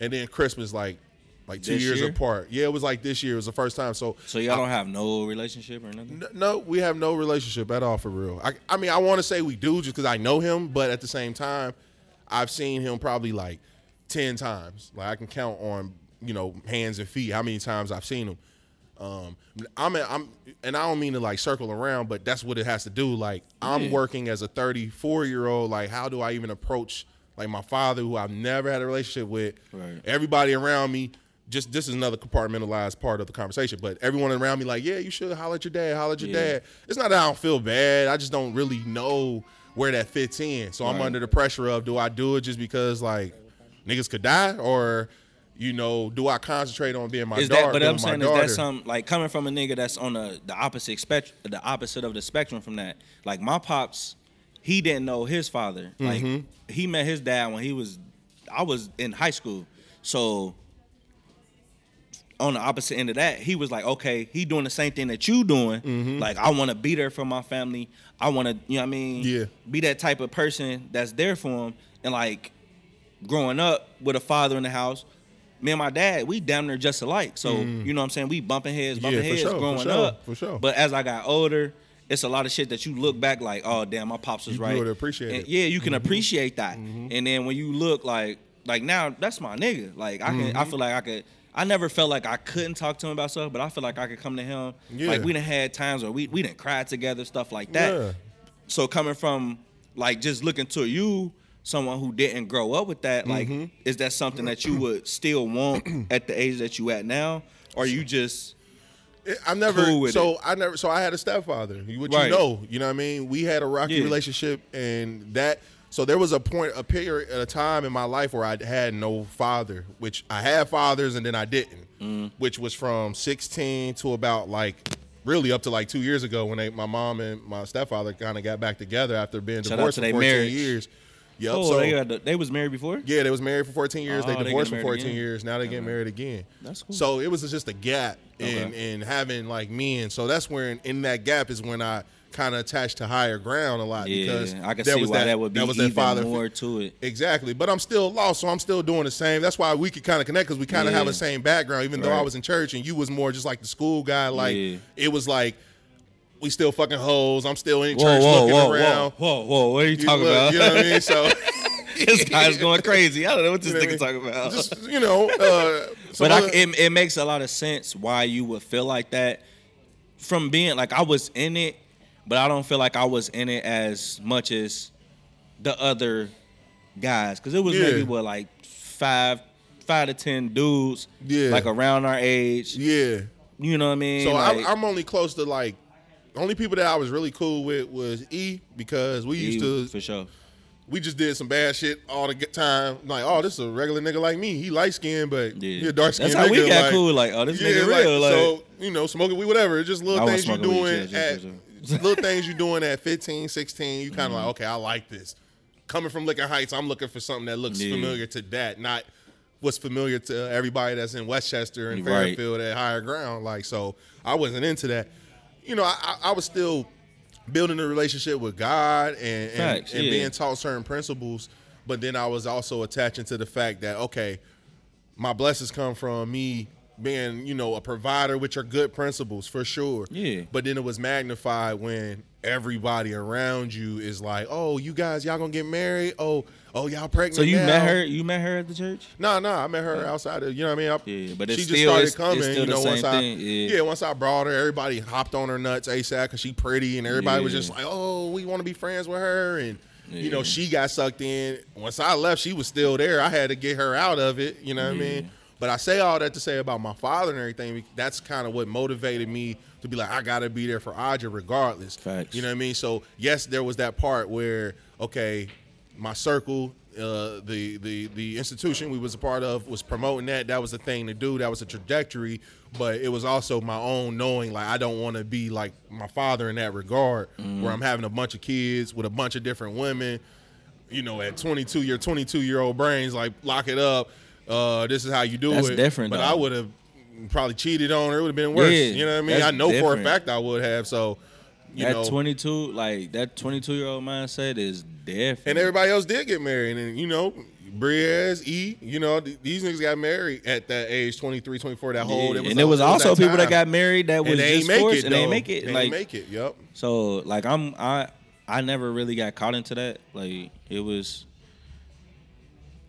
and then Christmas, like, like two This years year? apart. Yeah, it was like this year. It was the first time. So So y'all don't have no relationship or nothing? No, we have no relationship at all for real. I, I mean, I want to say we do just because I know him, but at the same time, I've seen him probably like ten times. Like I can count on you know hands and feet how many times I've seen him. Um, I'm, I'm, and I don't mean to like circle around, but that's what it has to do. Like I'm Yeah. working as a 34 year old. Like how do I even approach like my father, who I've never had a relationship with? Right. Everybody around me. Just this is another compartmentalized part of the conversation, but everyone around me like, yeah, you should holler at your dad, holler at your Yeah. dad. It's not that I don't feel bad. I just don't really know where that fits in. So I'm under the pressure of do I do it just because like niggas could die, or you know, do I concentrate on being my is daughter? that? But I'm saying is that some like coming from a nigga that's on the the opposite spectrum, the opposite of the spectrum from that. Like my pops, he didn't know his father. Like Mm-hmm. he met his dad when he was, I was in high school. So on the opposite end of that, he was like, okay, he doing the same thing that you doing. Mm-hmm. Like I want to be there for my family. I want to, you know what I mean? Yeah. Be that type of person that's there for him. And like growing up with a father in the house, me and my dad, we damn near just alike. So you know what I'm saying? We bumping heads, bumping Mm. Yeah, heads sure, for growing sure, up. for sure. But as I got older, it's a lot of shit that you look back like, oh damn, my pops was You right. to appreciate And it. Mm-hmm. Yeah, you can appreciate that. And then when you look like like now, that's my nigga. Like I can Mm-hmm. I feel like I could I never felt like I couldn't talk to him about stuff, but I feel like I could come to him. Yeah. Like we done had times where we we didn't cry together, stuff like that. Yeah. So coming from like just looking to you, someone who didn't grow up with that, like, Mm-hmm. is that something that you would still want at the age that you at now, or you just I never. cool so I never. So I had a stepfather. What Right. you know, you know what I mean. We had a rocky Yeah. relationship, and that. So there was a point, a period, a time in my life where I had no father, which I had fathers and then I didn't, Mm. which was from 16 to about like really up to like two years ago when they, my mom and my stepfather kind of got back together after being Shout divorced for they 14 marriage. years. Yep. oh so they got the, they was married before? yeah, they was married for 14 years. Oh, they they divorced getting for 14 again. years. Now they get uh-huh. married again. That's cool. So it was just a gap in Okay. in having like men. So that's where in, in that gap is when I kind of attached to higher ground a lot Yeah, because I can there see was why that, would be was even that father more to it. Exactly, but I'm still lost, so I'm still doing the same. That's why we could kind of connect because we kind of have the same background. Even though I was in church and you was more just like the school guy, like Yeah. it was like we still fucking hoes. I'm still in church whoa, looking whoa, around. whoa, whoa, whoa! What are you You talking look- about? You know what I mean? So this guy's going crazy. I don't know what this You know nigga talking about. just you know, uh, but I, it, it makes a lot of sense why you would feel like that from being like I was in it, but I don't feel like I was in it as much as the other guys because it was Yeah. maybe what like five, five to ten dudes, Yeah. like around our age. yeah. You know what I mean? So like, I'm, I'm only close to like only people that I was really cool with was E because we used to for sure. we just did some bad shit all the time. Like, oh, this is a regular nigga like me. He light skinned, but Yeah. he a dark skinned That's how nigga. we got like, cool. Like, oh, this yeah, nigga like, real. Like, so you know, smoking weed, whatever. It's just little I things you smoking weed, doing yeah, at little things you doing at 15, 16. You kind of Mm-hmm. like, okay, I like this. Coming from Lincoln Heights, I'm looking for something that looks familiar to that, not what's familiar to everybody that's in Westchester and Right. Fairfield at higher ground. Like, so I wasn't into that. You know, I, I, was still building a relationship with God and, and, and yeah. being taught certain principles, but then I was also attaching to the fact that okay, my blessings come from me being, you know, a provider, which are good principles for sure. Yeah. But then it was magnified when everybody around you is like, "Oh, you guys, y'all gonna get married? Oh, oh, y'all pregnant?" so you now. met her? You met her at the church? No, no, I met her outside of, you know what I mean? I, Yeah, but she just still- started it's- coming, it's you know, once I, thing, yeah. once I brought her, everybody hopped on her nuts ASAP because she pretty and everybody was just like, oh, we want to be friends with her. And, you know, she got sucked in. Once I left, she was still there. I had to get her out of it, you know what I mean? But I say all that to say about my father and everything. That's kind of what motivated me to be like, I got to be there for Aja regardless. Facts. You know what I mean? So, yes, there was that part where, okay, my circle uh, the the the institution we was a part of was promoting that. That was the thing to do. That was a trajectory. But it was also my own knowing like I don't want to be like my father in that regard, Mm-hmm. where I'm having a bunch of kids with a bunch of different women. You know, at 22 your 22 year old brains, like lock it up. Uh, this is how you do That's it. different, But though. I would have probably cheated on her. It would have been worse. Yeah, you know what I mean? I know for a fact I would have. So, you that know, 22, like that 22 year old mindset is different. and everybody else did get married. And, you know, Briaz, E, you know, th- these niggas got married at that age 23, 24, that whole. Yeah, it was and there was also that people that got married that was and they ain't just it, and they ain't make it. They like ain't make it, yep. so, like I'm I I never really got caught into that. Like it was.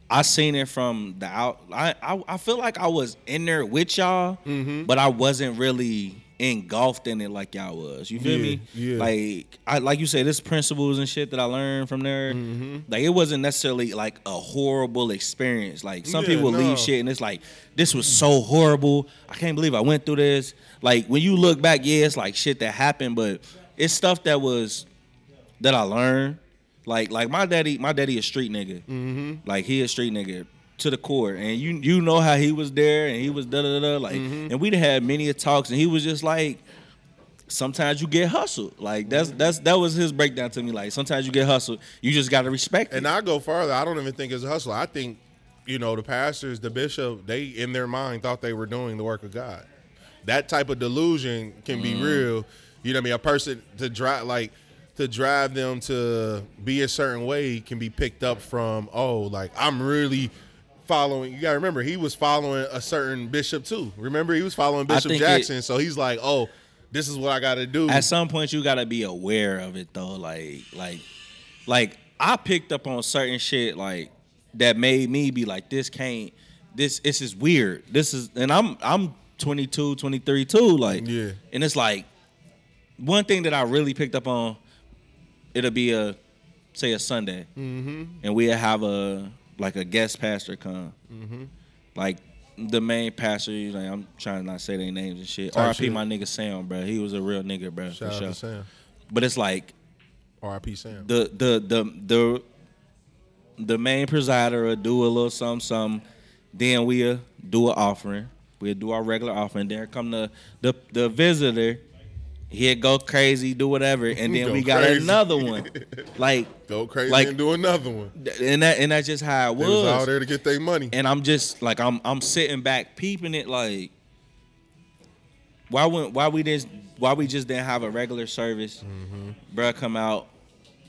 I seen it from the out. I I, I feel like I was in there with y'all, Mm-hmm. but I wasn't really engulfed in it like y'all was. You feel Yeah, me? yeah. Like I like you said, this principles and shit that I learned from there. Mm-hmm. Like it wasn't necessarily like a horrible experience. Like some Yeah, people no. leave shit and it's like this was so horrible. I can't believe I went through this. Like when you look back, yeah, it's like shit that happened, but it's stuff that was that I learned. Like like my daddy, my daddy a street nigga. Mm-hmm. Like he a street nigga to the core, and you you know how he was there, and he was da da da. Like, Mm-hmm. and we'd had many a talks, and he was just like, sometimes you get hustled. Like that's that's that was his breakdown to me. Like sometimes you get hustled, you just got to respect it And it. I go further. I don't even think it's a hustle. I think, you know, the pastors, the bishop, they in their mind thought they were doing the work of God. That type of delusion can be Mm-hmm. real. You know what I mean? A person to drive like to drive them to be a certain way can be picked up from, oh, like I'm really following you gotta remember he was following a certain bishop too. Remember he was following Bishop think it- Jackson. so he's like, Oh, this is what I gotta do. At some point, you got to be aware of it though. Like like like I picked up on certain shit like that made me be like, this can't. This this is weird. This is and I'm I'm 22, 23 too. Like Yeah. and it's like one thing that I really picked up on. It'll be a say a Sunday, Mm-hmm. and we'll have a like a guest pastor come, Mm-hmm. like the main pastor. you Like I'm trying to not say their names and shit. Type R.I.P. shit. my nigga Sam, bro. He was a real nigga, bro. Shout for out sure. to Sam. But it's like R.I.P. Sam. the the the the the main presider will do a little something, something. Then we'll do an offering. We'll do our regular offering. Then come the the the visitor. He'll go crazy, do whatever, and then Go we got crazy. another one. Like, Go crazy like- and do another one. and that and that's just how it They was. was out there to get their money. And I'm just like I'm I'm sitting back peeping it like why wouldn't why we didn't why we just didn't have a regular service, mm-hmm. bruh come out,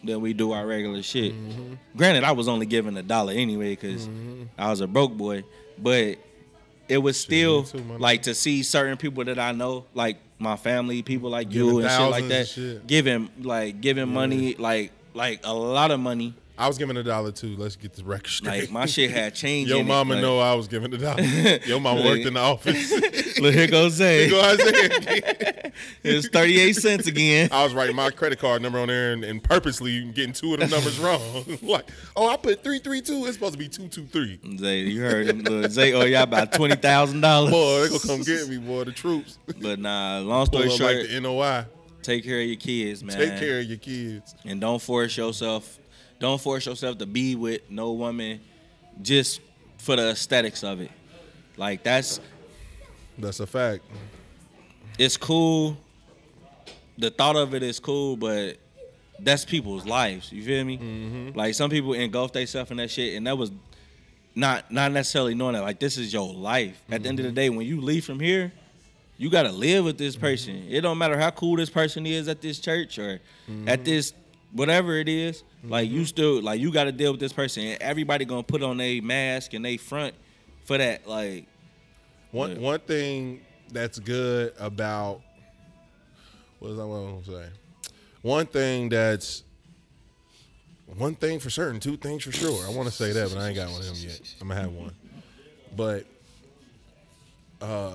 then we do our regular shit. Mm-hmm. Granted, I was only given a dollar anyway because mm-hmm. I was a broke boy, but it was still too, like to see certain people that I know, like my family, people like you Giving and shit like that, shit. giving like giving money, like like a lot of money. I was giving a dollar too. Let's get the record straight. Like my shit had changed. Your in it, mama like- know I was giving a dollar. Your mama worked in the office. Look, here goes Zay. Go out there. It's 38 cents again. I was writing my credit card number on there and, and purposely getting two of the numbers wrong. like, oh, I put three three two. It's supposed to be two two three. Zay, you heard him. Look, Zay, oh, y'all about $20,000. Boy, they gonna come get me, boy. The troops. But nah, long Pull story up short, like the NOI. take care of your kids, man. Take care of your kids. And don't force yourself, don't force yourself to be with no woman just for the aesthetics of it. Like, that's, That's a fact. it's cool. The thought of it is cool, but that's people's lives. You feel me? Mm-hmm. Like some people engulf themselves in that shit, and that was not not necessarily knowing that like this is your life. At the end of the Mm-hmm. day, when you leave from here, you gotta live with this person. It don't matter how cool this person is at this church or Mm-hmm. at this whatever it is. Like you still like you gotta deal with this person, and everybody gonna put on a mask and they front for that. Like One Yeah. one thing that's good about what is I want to say? One thing that's one thing for certain, two things for sure. I want to say that, but I ain't got one of them yet. I'm gonna have one, but uh,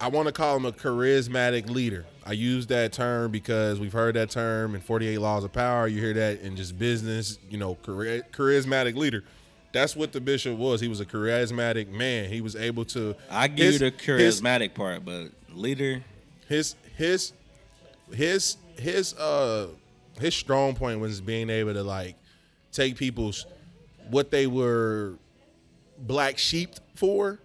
I want to call him a charismatic leader. I use that term because we've heard that term in 48 Laws of Power. You hear that in just business, you know, chari- charismatic leader. That's what the bishop was. He was a charismatic man. He was able to. I give his- you the his- charismatic part, but leader. his his his his uh his strong point was being able to like take people's what they were black sheep for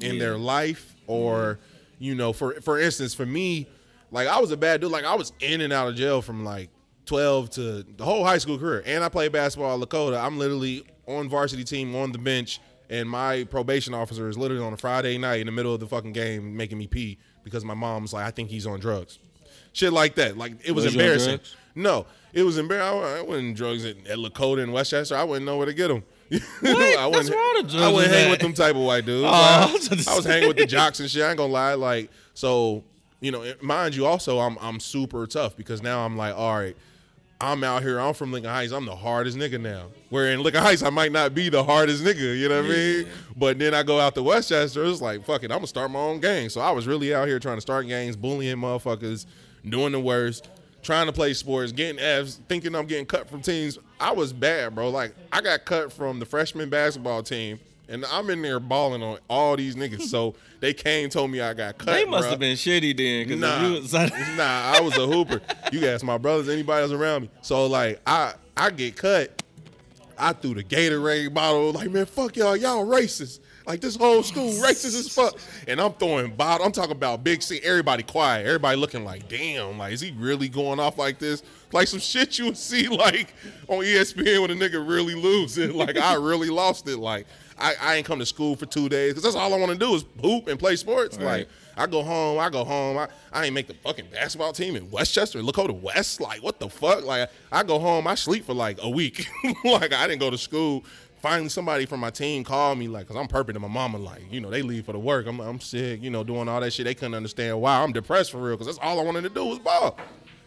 in their life or you know for for instance for me like I was a bad dude. Like I was in and out of jail from like 12 to the whole high school career. And I played basketball at Lakota. I'm literally on varsity team on the bench and my probation officer is literally on a Friday night in the middle of the fucking game making me pee because my mom's like I think he's on drugs. Shit like that. Like it was, Was embarrassing. no it was embarrassing I, I wasn't drugs at, at Lakota and Westchester. I wouldn't know where to get them I That's wouldn't, where all the I wouldn't hang with them type of white dudes. Oh, Like, I I, was gonna I was hanging with the jocks and shit. I ain't gonna lie. Like, so you know, mind you, also I'm I'm super tough because now I'm like, all right, I'm out here. I'm from Lincoln Heights. I'm the hardest nigga now. Where in Lincoln Heights, I might not be the hardest nigga. You know what I mean? But then I go out to Westchester. It's like, fuck it, I'm gonna start my own gang. So I was really out here trying to start gangs, bullying motherfuckers, doing the worst. Trying to play sports, getting Fs, thinking I'm getting cut from teams. I was bad, bro. Like I got cut from the freshman basketball team, and I'm in there balling on all these niggas. So they came, told me I got cut. They must bruh. have been shitty then, because Nah, you was, nah, I was a hooper. You ask my brothers, anybody else around me. So like, I I get cut. I threw the Gatorade bottle. Like, man, fuck y'all, y'all racist. Like this whole school racist as fuck. And I'm throwing bottle. I'm talking about big C. Everybody quiet. Everybody looking like, damn. Like, is he really going off like this? Like some shit you would see like on ESPN when a nigga really lose it. Like I really lost it. Like I, I ain't come to school for two days because that's all I want to do is hoop and play sports. Right. Like I go home, I go home. I, I ain't make the fucking basketball team in Westchester, Look Lakota West. Like, what the fuck? Like, I go home, I sleep for like a week. like, I didn't go to school. Finally, somebody from my team called me, like, cause I'm perping to my mama, like, you know, they leave for the work. I'm, I'm sick, you know, doing all that shit. They couldn't understand why. I'm depressed for real, cause that's all I wanted to do was ball.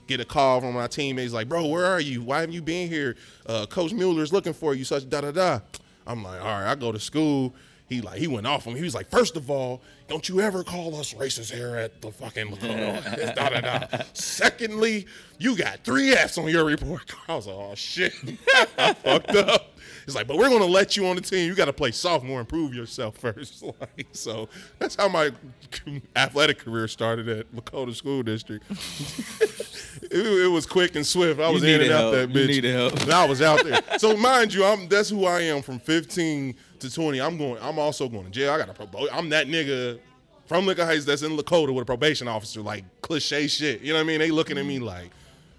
Get a call from my teammates, like, bro, where are you? Why haven't you been here? Uh, Coach Mueller's looking for you, such da da da. I'm like, all right, I go to school. He like he went off on me. He was like, first of all, don't you ever call us racist here at the fucking da, da, da. Secondly, you got three F's on your report. card. I was like, oh shit, I fucked up. It's like, but we're gonna let you on the team. You got to play sophomore and prove yourself first. Like, so that's how my athletic career started at Lakota School District. It, it was quick and swift. I was in and out help. that You bitch. needed help. And I was out there. So mind you, I'm that's who I am from 15 to 20. I'm going. I'm also going to jail. I got a. I'm that nigga from Lincoln Heights that's in Lakota with a probation officer. Like cliche shit. You know what I mean? They looking at me like.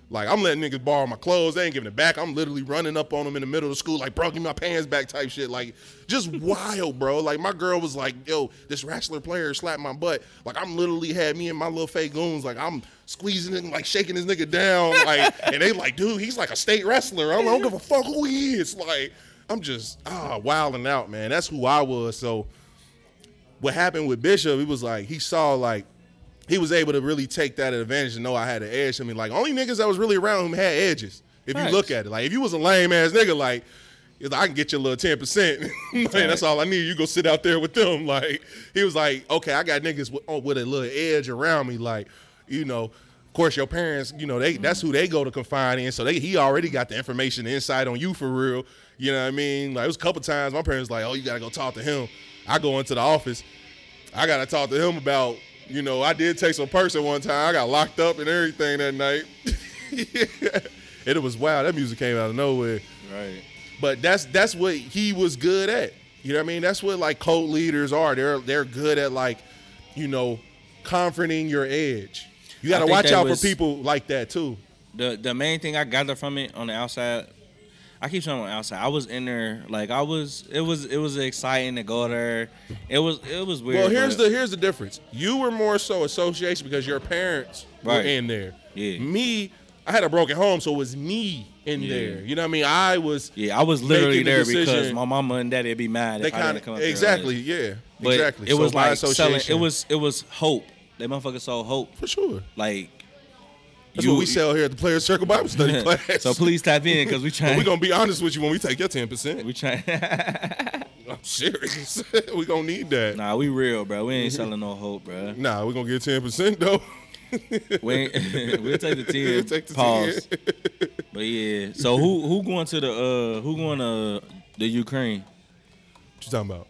Like I'm letting niggas borrow my clothes, they ain't giving it back. I'm literally running up on them in the middle of the school, like, bro, give me my pants back type shit. Like, just wild, bro. Like my girl was like, yo, this wrestler player slapped my butt. Like I'm literally had me and my little fake goons, like I'm squeezing and, like shaking this nigga down, like, and they like, dude, he's like a state wrestler. I'm, I don't give a fuck who he is. Like, I'm just ah wilding out, man. That's who I was. So what happened with Bishop, it was like he saw like he was able to really take that advantage and know I had an edge I mean, Like only niggas that was really around him had edges. If Facts. you look at it, like if you was a lame ass nigga, like I can get you a little ten percent. That's all I need. You go sit out there with them. Like he was like, okay, I got niggas with, oh, with a little edge around me. Like you know, of course your parents, you know, they that's who they go to confide in. So they he already got the information, the insight on you for real. You know what I mean? Like it was a couple times my parents like, oh, you gotta go talk to him. I go into the office. I gotta talk to him about, you know, I did take some person one time. I got locked up and everything that night. and it was wild. That music came out of nowhere. Right. But that's that's what he was good at. You know what I mean? That's what like cult leaders are. They're they're good at like, you know, comforting your edge. You gotta watch out was- for people like that too. The the main thing I gathered from it on the outside, I keep on outside. I was in there like I was. It was it was exciting to go there. It was it was weird. Well, here's but- the here's the difference. You were more so association because your parents were in there. Yeah. Me, I had a broken home, so it was me in Yeah. there. You know what I mean? I was. Yeah, I was literally the there because my mama and daddy would be mad They if I kind didn't come up there. exactly, yeah, But exactly. it So was like selling. It was it was hope. They motherfuckers sold hope. for sure. Like That's what we sell here at the Players Circle Bible Study class. so please tap in because we trying. We're gonna be honest with you when we take your ten percent. we trying. I'm serious. we gonna need that. nah, we real, bro. We ain't selling no hope, bro. Nah, we gonna get ten percent though. We we'll take the ten. Take the Pause. 10. But yeah. So who who going to the uh who going to the Ukraine? What you talking about?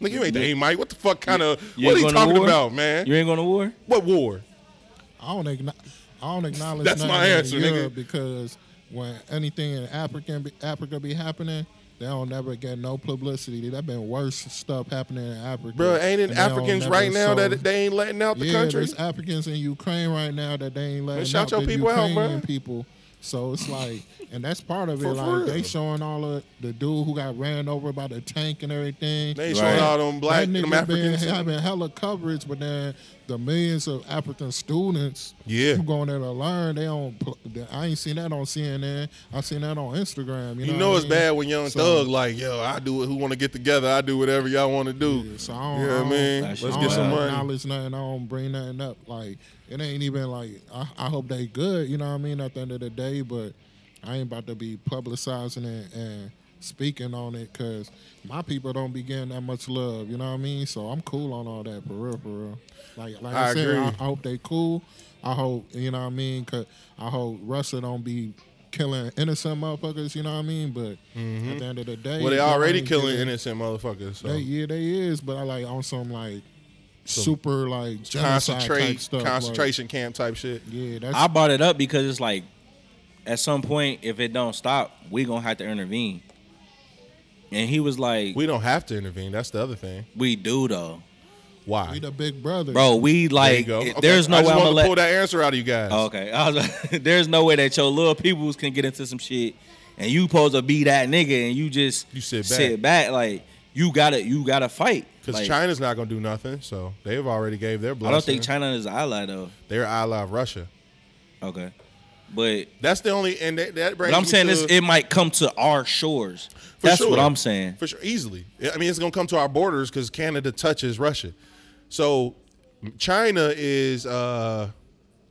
Nigga, you ain't the A Mike. What the fuck kind of what are you talking about, man? You ain't going to war? What war? I don't acknowledge. I don't acknowledge. That's my answer, nigga. Because when anything in African Africa be happening, they don't never get no publicity. That been worse stuff happening in Africa. Bro, ain't it and they don't Africans right now show- that they ain't letting out the yeah, country? there's Africans in Ukraine right now that they ain't letting shout out your the people out, Ukrainian bro. people. So it's like, and that's part of it. For- for like they showing all of the dude who got ran over by the tank and everything. They Right. showing all them black, that them nigga been Africans. having hella coverage, but then the millions of African students Yeah. who going there to learn, they don't. I ain't seen that on CNN. I seen that on Instagram. You know, You know it's I mean? bad when Young So- Thug like, yo, I do it. Who want to get together? I do whatever y'all want to do. Yeah, so I don't, You know what I mean? Let's shit I get don't some money. acknowledge nothing. I don't bring nothing up. Like it ain't even like I, I hope they good. You know what I mean? At the end of the day, but I ain't about to be publicizing it and speaking on it because my people don't be getting that much love. You know what I mean? So I'm cool on all that for real, for real. Like like I, I said. I, I hope they cool. I hope you know what I mean. Cause I hope Russia don't be killing innocent motherfuckers. You know what I mean? But at mm-hmm. the end of the day, Well, they already killing innocent motherfuckers. So. they, yeah, they is, but I like on some like super like genocide type Concentrate, stuff. like- concentration camp type shit. yeah, that's I brought it up because it's like, at some point, if it don't stop, we gonna have to intervene. And he was like, We don't have to intervene. That's the other thing. "We do though, Why? we the big brother, bro. We There you like, go. Okay. there's no I way I'm gonna let." pull that answer out of you guys. Oh, okay, I was there's no way that your little peoples can get into some shit, and you supposed to be that nigga, and you just You sit back. sit back. Like you gotta, you gotta fight. Because Like, China's not gonna do nothing, so they've already gave their I don't think China is an ally though. they're ally of Russia. Okay, but That's the only, and that, that brings. but I'm saying to, this, it might come to our shores. That's what. I'm saying. for sure, easily. I mean, it's gonna come to our borders because Canada touches Russia. So China is, uh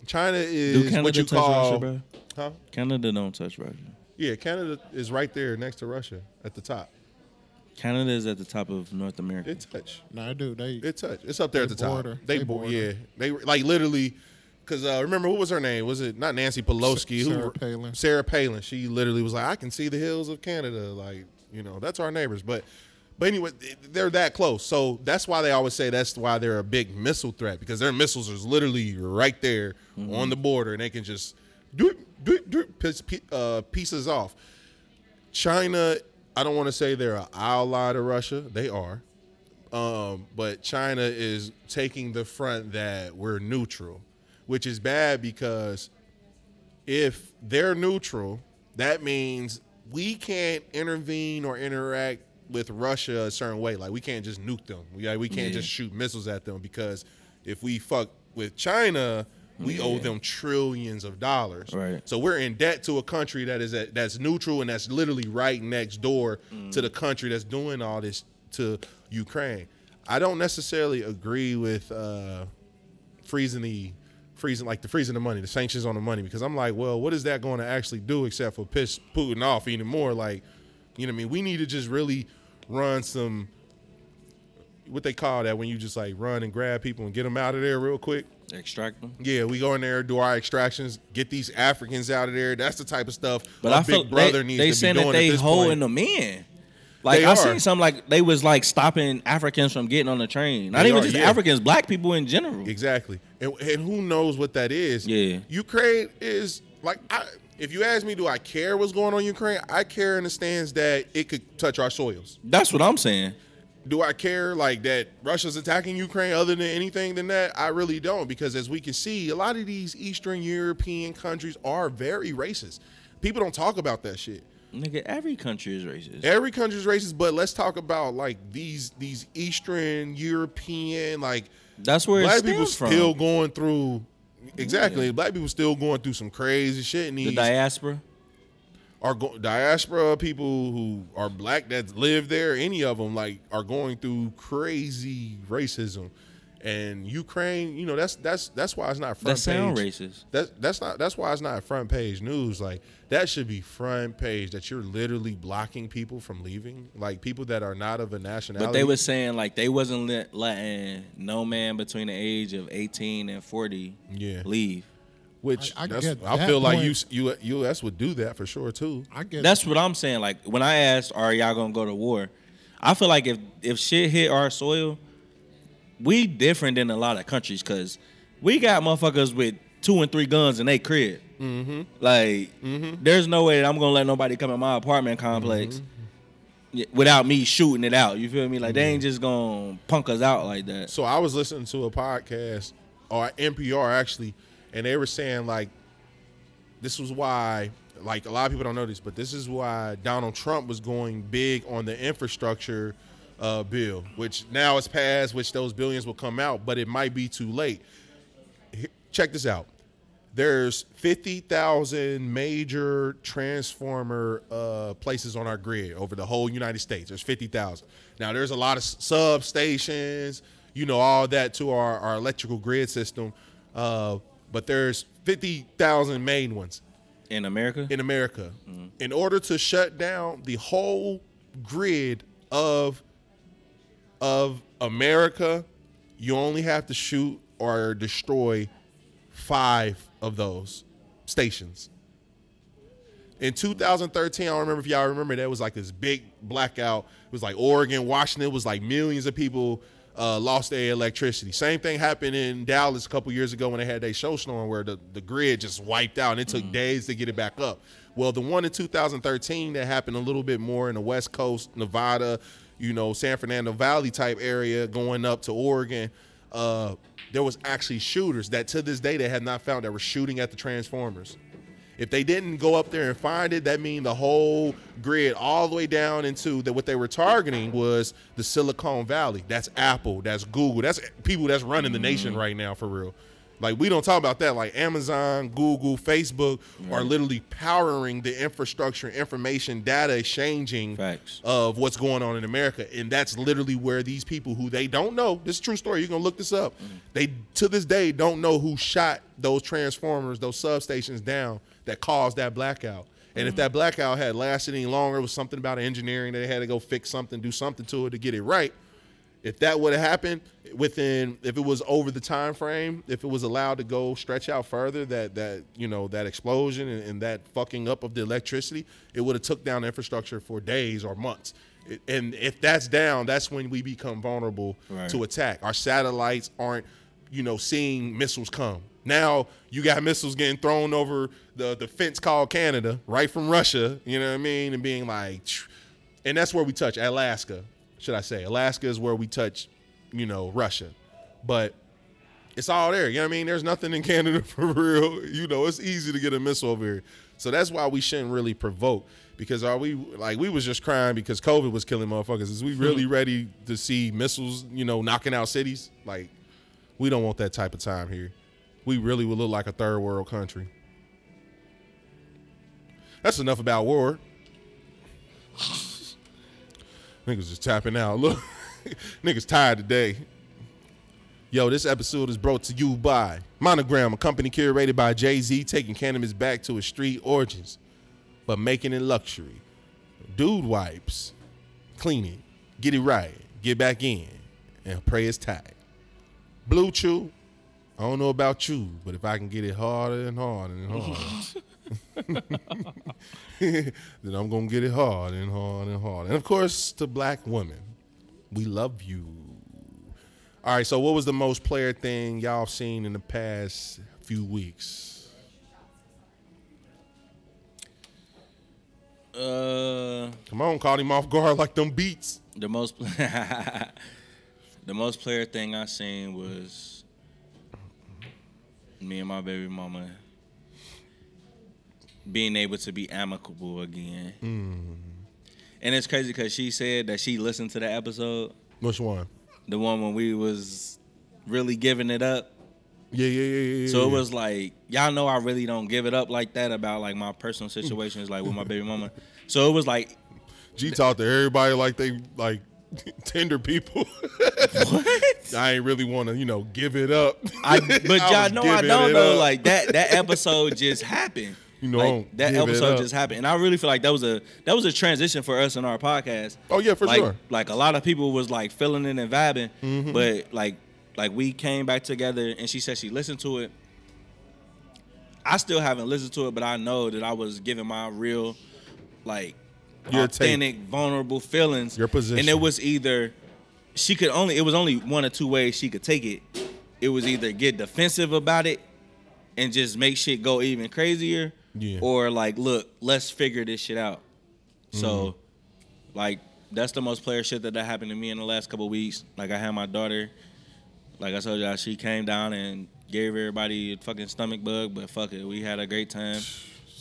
China is what you touch call, Russia, bro? huh? Canada don't touch Russia. Yeah, Canada is right there next to Russia at the top. Canada is at the top of North America. It touch. No, I do. They It touch. It's up there at the top. They, They border. yeah. They like literally because uh, remember who was her name? Was it not Nancy Pelosi? Sarah who Palin. Sarah Palin. She literally was like, I can see the hills of Canada. Like you know, that's our neighbors. But but anyway, they're that close. So that's why they always say that's why they're a big missile threat because their missiles are literally right there on the border and they can just do do do uh, pieces off. China, I don't want to say they're an ally to Russia. They are. Um, but China is taking the front that we're neutral, which is bad because if they're neutral, that means we can't intervene or interact with Russia a certain way. Like we can't just nuke them. We like, we can't Yeah. just shoot missiles at them because if we fuck with China, we owe them trillions of dollars. Right. So we're in debt to a country that is at, that's neutral and that's literally right next door to the country that's doing all this to Ukraine. I don't necessarily agree with uh, freezing the freezing like the freezing the money, the sanctions on the money, because I'm like, well, what is that going to actually do except for piss Putin off even more? Like, you know what I mean? We need to just really run some what they call that when you just like run and grab people and get them out of there real quick. Extract them. Yeah, we go in there, do our extractions, get these Africans out of there. That's the type of stuff But a I big feel brother they, needs they to saying be doing that they at this holding point. them in. Like They I are. seen something like they was like stopping Africans from getting on the train. Not They even are, just yeah. Africans, black people in general. Exactly. And, and who knows what that is? Yeah. Ukraine is like I if you ask me, do I care what's going on in Ukraine? I care in the stands that it could touch our soils. That's what I'm saying. Do I care like that Russia's attacking Ukraine other than anything than that? I really don't because as we can see, a lot of these Eastern European countries are very racist. People don't talk about that shit. Nigga, every country is racist. Every country is racist, but let's talk about like these these Eastern European like That's where black people from. still going through exactly black people still going through some crazy shit and the diaspora. Are go- diaspora people who are black that live there any of them like are going through crazy racism and Ukraine you know that's that's that's why it's not front That sound page racist. that's that's not that's why it's not front page news like that should be front page that you're literally blocking people from leaving like people that are not of a nationality But they were saying like they wasn't let, letting no man between the age of 18 and 40 Yeah. leave. Which I- I that's, get I that feel like point. you you US would do that for sure too I get That's what I'm saying. Like when I asked, "Are y'all gonna go to war?" I feel like if if shit hit our soil, we different than a lot of countries because we got motherfuckers with two and three guns in they crib. Mm-hmm. Like, mm-hmm. there's no way that I'm gonna let nobody come in my apartment complex mm-hmm. y- without me shooting it out. You feel me? Like they ain't just gonna punk us out like that. So I was listening to a podcast or NPR actually, and they were saying like this was why like a lot of people don't know this, but this is why Donald Trump was going big on the infrastructure uh, bill, which now is passed, which those billions will come out, but it might be too late. Check this out. There's 50,000 major transformer uh, places on our grid over the whole United States. There's 50,000. Now, there's a lot of substations, you know, all that to our, our electrical grid system. Uh, but there's 50,000 main ones In America, in America. In order to shut down the whole grid of of America, you only have to shoot or destroy five of those stations. In 2013, I don't remember if y'all remember there was like this big blackout. It was like Oregon, Washington, it was like millions of people uh, lost their electricity. Same thing happened in Dallas a couple years ago when they had their show storm where the, the grid just wiped out and it took days to get it back up. Well, the one in 2013 that happened a little bit more in the West Coast, Nevada, you know, San Fernando Valley type area going up to Oregon, uh, there was actually shooters that to this day they have not found that were shooting at the transformers. If they didn't go up there and find it, that means the whole grid all the way down into that what they were targeting was the Silicon Valley. That's Apple, that's Google, that's people that's running the nation mm. right now for real. Like we don't talk about that. Like Amazon, Google, Facebook are literally powering the infrastructure, information, data exchanging Facts. of what's going on in America. And that's literally where these people who they don't know, this is a true story, you're gonna look this up. Mm-hmm. They to this day don't know who shot those transformers, those substations down that caused that blackout. And if mm. that blackout had lasted any longer, it was something about engineering that they had to go fix something, do something to it to get it right. If that would have happened within, if it was over the time frame, if it was allowed to go stretch out further, that that you know that explosion and, and that fucking up of the electricity, it would have took down infrastructure for days or months. It- and if that's down, that's when we become vulnerable Right. to attack. Our satellites aren't, you know, seeing missiles come. Now you got missiles getting thrown over the the fence called Canada, right from Russia. You know what I mean, and being like, and that's where we touch Alaska, should I say? Alaska is where we touch, you know, Russia, but it's all there. You know what I mean? There's nothing in Canada for real. You know, it's easy to get a missile over here. So that's why we shouldn't really provoke. Because are we like we was just crying because COVID was killing motherfuckers? Is we hmm. really ready to see missiles, you know, knocking out cities? Like, we don't want that type of time here. We really would look like a third world country. That's enough about war. Niggas just tapping out. Look, niggas tired today. Yo, this episode is brought to you by Monogram, a company curated by Jay Z, taking cannabis back to its street origins, but making it luxury. Dude wipes, clean it, get it right, get back in, and pray it's tight. Blue Chew, I don't know about you, but if I can get it harder and harder and harder, then I'm gonna get it hard and hard and hard. And of course, to black women, we love you. All right, so what was the most player thing y'all seen in the past few weeks? uh, Come on, caught him off guard like them beats. the most the most player thing I seen was me and my baby mama being able to be amicable again. Mm. And it's crazy because she said that she listened to the episode, Which one? the one when we was really giving it up. Yeah, yeah, yeah, yeah. So it was like, y'all know I really don't give it up like that about like my personal situations, like with my baby mama. So it was like, G talked to everybody like they like tender people. what? I ain't really want to, you know, give it up. I, but y'all know I don't know. up. Like that that episode just happened. You know, like, that episode just happened, and I really feel like that was a that was a transition for us in our podcast. Oh, yeah, for like, sure. Like a lot of people was like feeling it and vibing, Mm-hmm. but like like we came back together, and she said she listened to it. I still haven't listened to it, but I know that I was giving my real, like, Your authentic, vulnerable feelings. Your position. and it was either she could only it was only one or two ways she could take it. It was either get defensive about it and just make shit go even crazier, Yeah. or like, look, let's figure this shit out. So, mm-hmm. like, that's the most player shit that that happened to me in the last couple weeks. Like, I had my daughter, like I told y'all, she came down and gave everybody a fucking stomach bug, but fuck it, we had a great time.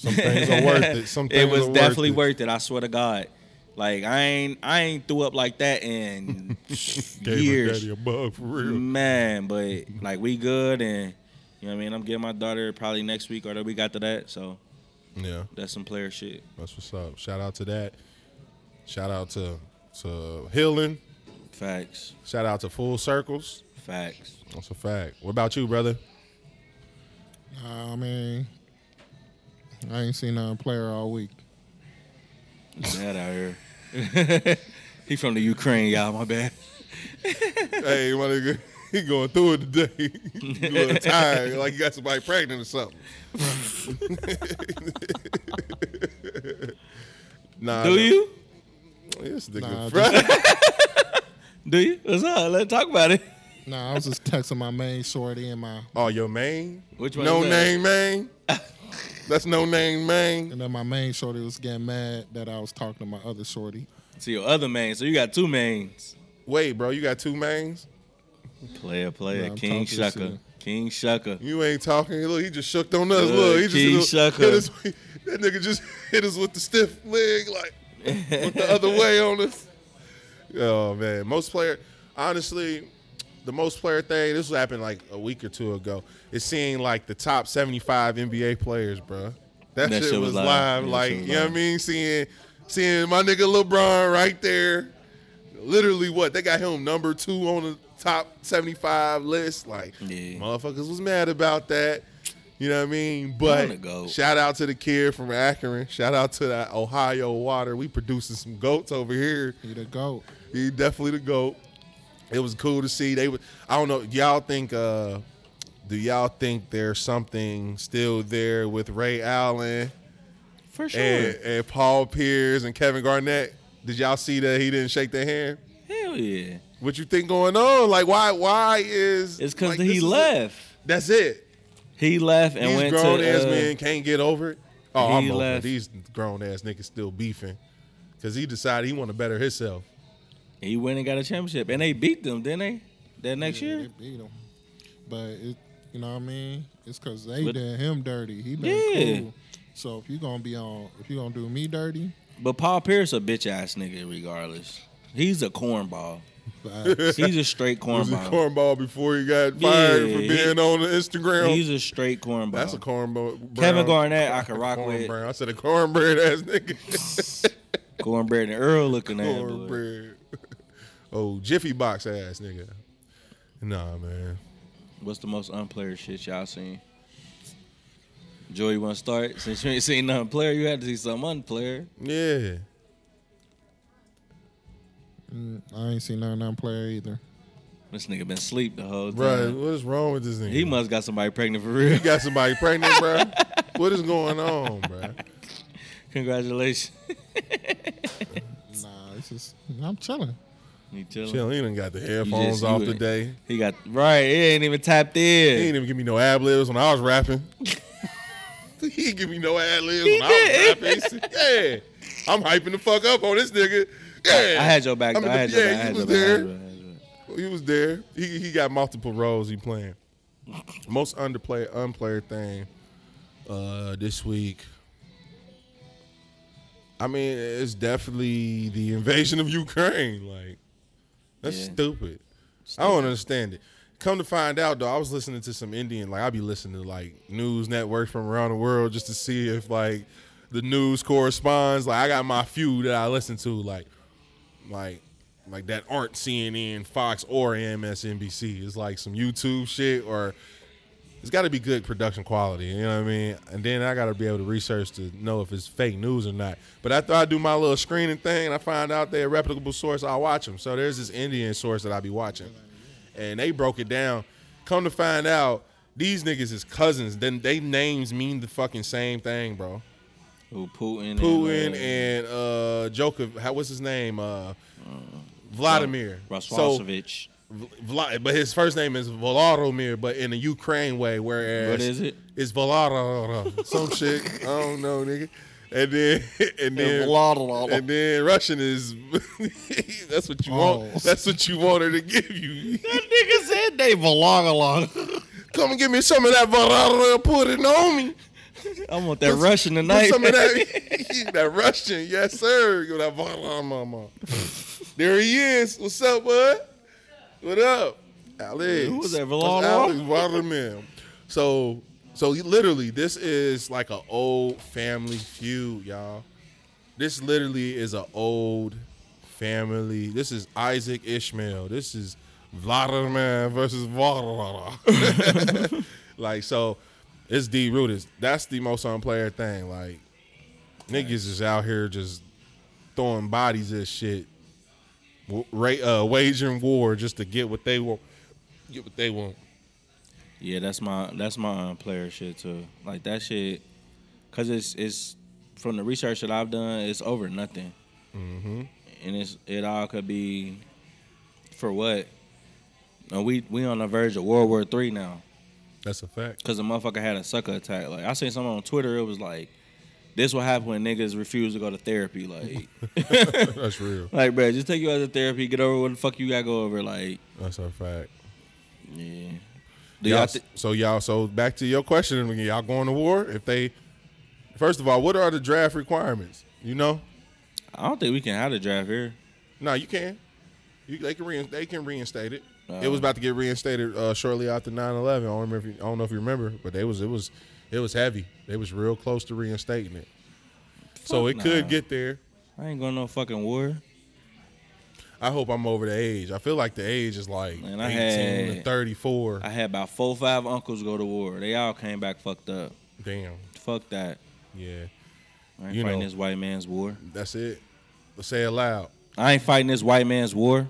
Some things are worth it. Some things it was definitely worth worth it. I swear to God. Like I ain't I ain't threw up like that in it. Years, daddy a bug for real. man. But like we good, and you know what I mean. I'm getting my daughter probably next week or the week after that. So Yeah, that's some player shit. that's what's up. Shout out to that. Shout out to to healing. Facts, Shout out to Full Circles. facts. That's a fact. What about you, brother? I mean, I ain't seen a player all week. That out here. he from the Ukraine, y'all. My bad. hey, my nigga, he going through it today. you a little tired, like you got somebody pregnant or something. nah, Do you? This nigga, Nah, fr- Do you? What's up? Let's talk about it. Nah, I was just texting my main shorty and my oh, your main? Which one? No is name, main. That's no name, main. and then my main shorty was getting mad that I was talking to my other shorty. So your other main. So you got two mains. Wait, bro, you got two mains? Player, player. Yeah, King talking. Shucker. King Shucker. You ain't talking. Look, he just shook on us. Look, Look, he just King hit Shucker. hit us- That nigga just hit us with the stiff leg, like with the other way on us. Oh man, most player. Honestly, the most player thing. This was happened like a week or two ago. Is seeing like the top seventy-five NBA players, bro. That, shit, was live. Yeah, like was you know what I mean? Seeing seeing my nigga LeBron right there. Literally, what they got him number two on the top seventy-five list. Like, Yeah. motherfuckers was mad about that. You know what I mean? But go. shout out to the kid from Akron. Shout out to that Ohio water. We producing some goats over here. He the goat. He definitely the goat. It was cool to see. They were, I don't know. Y'all think? uh Do y'all think there's something still there with Ray Allen For sure. and, and Paul Pierce and Kevin Garnett? Did y'all see that he didn't shake their hand? Hell yeah. What you think going on? Like why? Why is? It's because like, he this is it. left. That's it. He left and These went grown to. ass uh, men can't get over it. Oh, he I'm over it. left. These grown ass niggas still beefing because he decided he want to better himself. He went and got a championship, and they beat them, didn't they? That next Yeah, year. They beat him. But it, you know what I mean? It's because they But- did him dirty. He been Yeah. cool. So if you gonna be on, if you gonna do me dirty, But Paul Pierce a bitch ass nigga, regardless. He's a cornball. He's a straight Was he cornball. cornball before he got fired Yeah, for he- being on the Instagram? He's a straight cornball. That's a cornball. Kevin Garnett, I can rock with. cornbread. I said a cornbread ass nigga. Cornbread and Earl looking at cornbread. Oh, Jiffy Box ass nigga. Nah, man. What's the most unplayer shit y'all seen? Joey, you want to start? Since you ain't seen nothing player, you had to see some unplayer. Yeah. Mm, I ain't seen none of them player either. This nigga been sleep the whole time. Bro, what is wrong with this nigga? He must got somebody pregnant for real. He got somebody pregnant, bro. What is going on, bro? Congratulations. Nah, it's just I'm chilling. He chilling. Chill, he done got the You headphones just- off today. He got right. He ain't even tapped in. He ain't in. even give me no ad libs when I was rapping. he ain't give me no ad libs He when I was rapping. Said, yeah, I'm hyping the fuck up on this nigga. Yeah, I had your back. Though. in I had the- your yeah, back. He was your back. I had there. your back. I had your back. He was there. He he got multiple roles he playing. Most underplay unplayer thing uh this week. I mean, it's definitely the invasion of Ukraine. Like, that's Yeah. stupid. I don't understand it. Come to find out, though, I was listening to some Indian. Like, I'd be listening to like news networks from around the world just to see if like the news corresponds. Like, I got my few that I listen to. Like, like like that aren't CNN, Fox, or MSNBC. It's like some YouTube shit or it's got to be good production quality. You know what I mean? And then I got to be able to research to know if it's fake news or not. But after I do my little screening thing and I find out they're a reputable source, I watch them. So there's this Indian source that I be watching, and they broke it down. Come to find out, these niggas is cousins. Then they names mean the fucking same thing, bro. Who Putin? Putin and, uh, and uh Joker, how what's his name? Uh Vladimir. So Roswasovich. Vla- but his first name is Volodymyr, but in the Ukraine way. Whereas What is it? It's Volodymyr, some shit. I don't know, nigga. And then and then Volodymyr. and then Russian is that's what you want. That's what you want her to give you. That nigga said they belong along. Come and give me some of that Volodymyr, put it on me. I want that Russian tonight. some of that, that Russian, yes sir. Give that Volodymyr. There he is. What's up, bud? What up, Alex? Who was that, Volodymyr? Alex Volodymyr. So, so literally, this is like an old family feud, y'all. This literally is an old family. This is Isaac Ishmael. This is Vladimir versus Vladimir. like so, it's D rooted. That's the most unplayer thing. Like niggas is out here just throwing bodies at shit, w- ra- uh, waging war just to get what they want. Get what they want. Yeah, that's my that's my um, player shit too. Like that shit, cause it's it's from the research that I've done, it's over nothing, mm-hmm. and it's it all could be for what. And we we on the verge of World War Three now, That's a fact. cause the motherfucker had a sucker attack. Like I seen someone on Twitter, it was like, this what happen when niggas refuse to go to therapy. Like, That's real. like bro, just take you out to therapy, get over what the fuck you got to go over. Like, That's a fact. yeah. Do Y'all, y'all thi- so y'all, so back to your question, y'all going to war? If they, first of all, what are the draft requirements? You know, I don't think we can have the draft here. no, you can. You, they can rein, they can reinstate it. It was about to get reinstated uh, shortly after 9-11. I don't remember. If you, I don't know if you remember, but they was it was it was heavy. They was real close to reinstating it. so Fuck it could get there. I ain't going no fucking war. I hope I'm over the age. I feel like the age is like Man, I 18 to 34. I had about four, five uncles go to war. They all came back fucked up. Damn. Fuck that. Yeah. I ain't You fighting know. this white man's war. That's it. Let's say it loud. I ain't fighting this white man's war.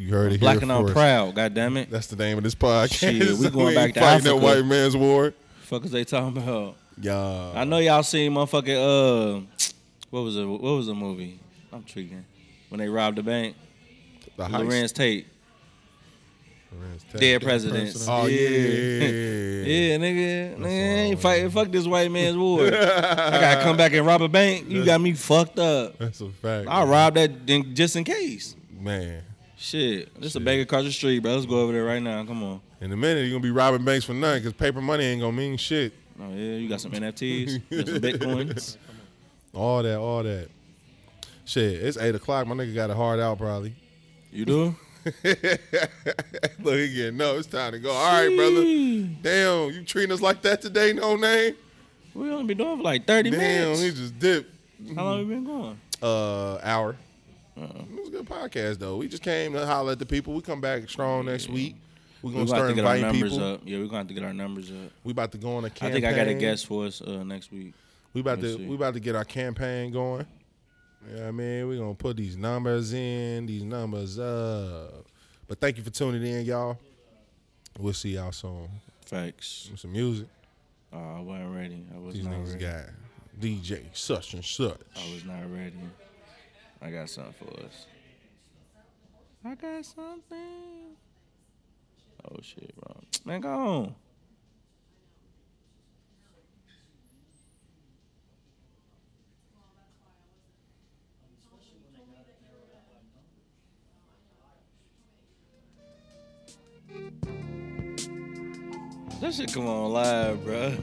You heard it Black here and I'm proud. God damn it. That's the name of this podcast. Shit, we going ain't back to fighting that white man's war. Fuck is they talking about? Yeah. I know y'all seen motherfucking uh, what was it? What was the movie? I'm tweaking. When they robbed the bank, the. Larenz Tate, Larenz Tate. dead presidents. Oh yeah. Yeah, nigga, nigga, I ain't fighting. Fuck this white man's war. I gotta come back and rob a bank. You got me fucked up. That's a fact. I robbed that just in case. Man. Shit, this a bank across the street, bro. Let's go over there right now. Come on. In a minute, you're gonna be robbing banks for nothing because paper money ain't gonna mean shit. Oh yeah, you got some NFTs, you got some bitcoins. All that, all that. Shit, it's eight o'clock. My nigga got a hard out probably. You do? Look again. No, it's time to go. All right, brother. Damn, you treating us like that today, no name? We only been doing for like thirty Damn, minutes. Damn, he just dipped. How long we been going? Uh, hour. It was a good podcast though. We just came to holler at the people. We come back strong next week. We're gonna gonna start to get our inviting numbers people. up. Yeah, we're gonna have to get our numbers up. We about to go on a campaign. I think I got a guest for us uh, next week. We about Let me to see. we about to get our campaign going. Yeah, I mean, we're gonna put these numbers in, these numbers up. But thank you for tuning in, y'all. We'll see y'all soon. Facts. With some music. Oh, I wasn't ready. I was These not niggas ready. got DJ such and such. I was not ready. I got something for us. I got something. Oh shit, bro. Man, go on. That shit come on live, bro.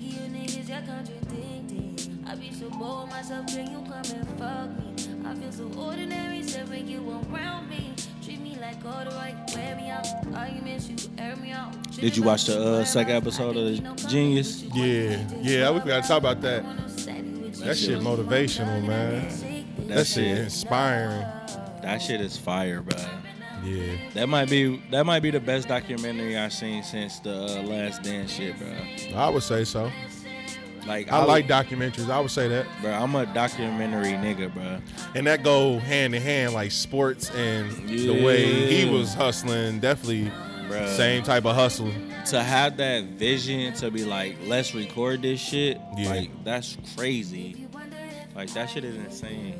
Be so sick of you niggas, y'all contradicting. I be so bored with myself, can you come and fuck me? I feel so ordinary, so when you around me. Treat me like all the right, wear me out. Arguments, you air me out. Did you watch the, uh, second episode of think you know Genius? coming, but you Yeah, yeah, to we gotta talk about that. That That shit motivational, man. That That shit shit, inspiring. that shit is fire, bro. Yeah. That might be that might be the best documentary I've seen since the uh, Last Dance shit, bro. I would say so. Like I like documentaries. I would say that. bro. I'm a documentary nigga, bro. And that go hand in hand, like sports and the way he was hustling, definitely Bruh. same type of hustle. To have that vision to be like, let's record this shit, Yeah. like that's crazy. Like that shit is insane.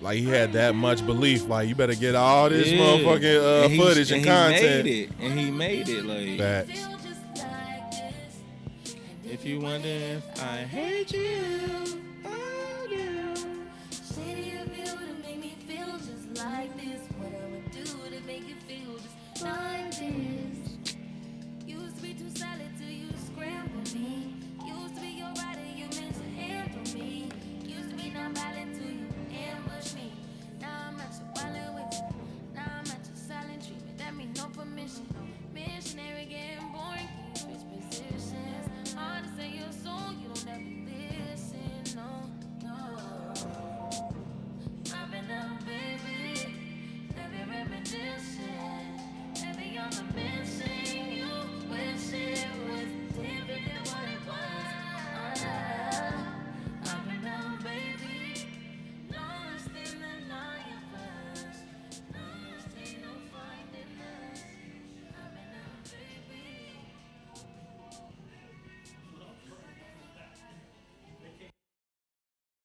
Like he had that much belief. Like you better get all this Yeah. motherfucking uh, And he- footage and, he content. made it, and he made it. Like Facts. Feel just like this. if you wonder if I hate you, I do. Shady of you to make me feel just like this. What I would do to make you feel just like this. I miss.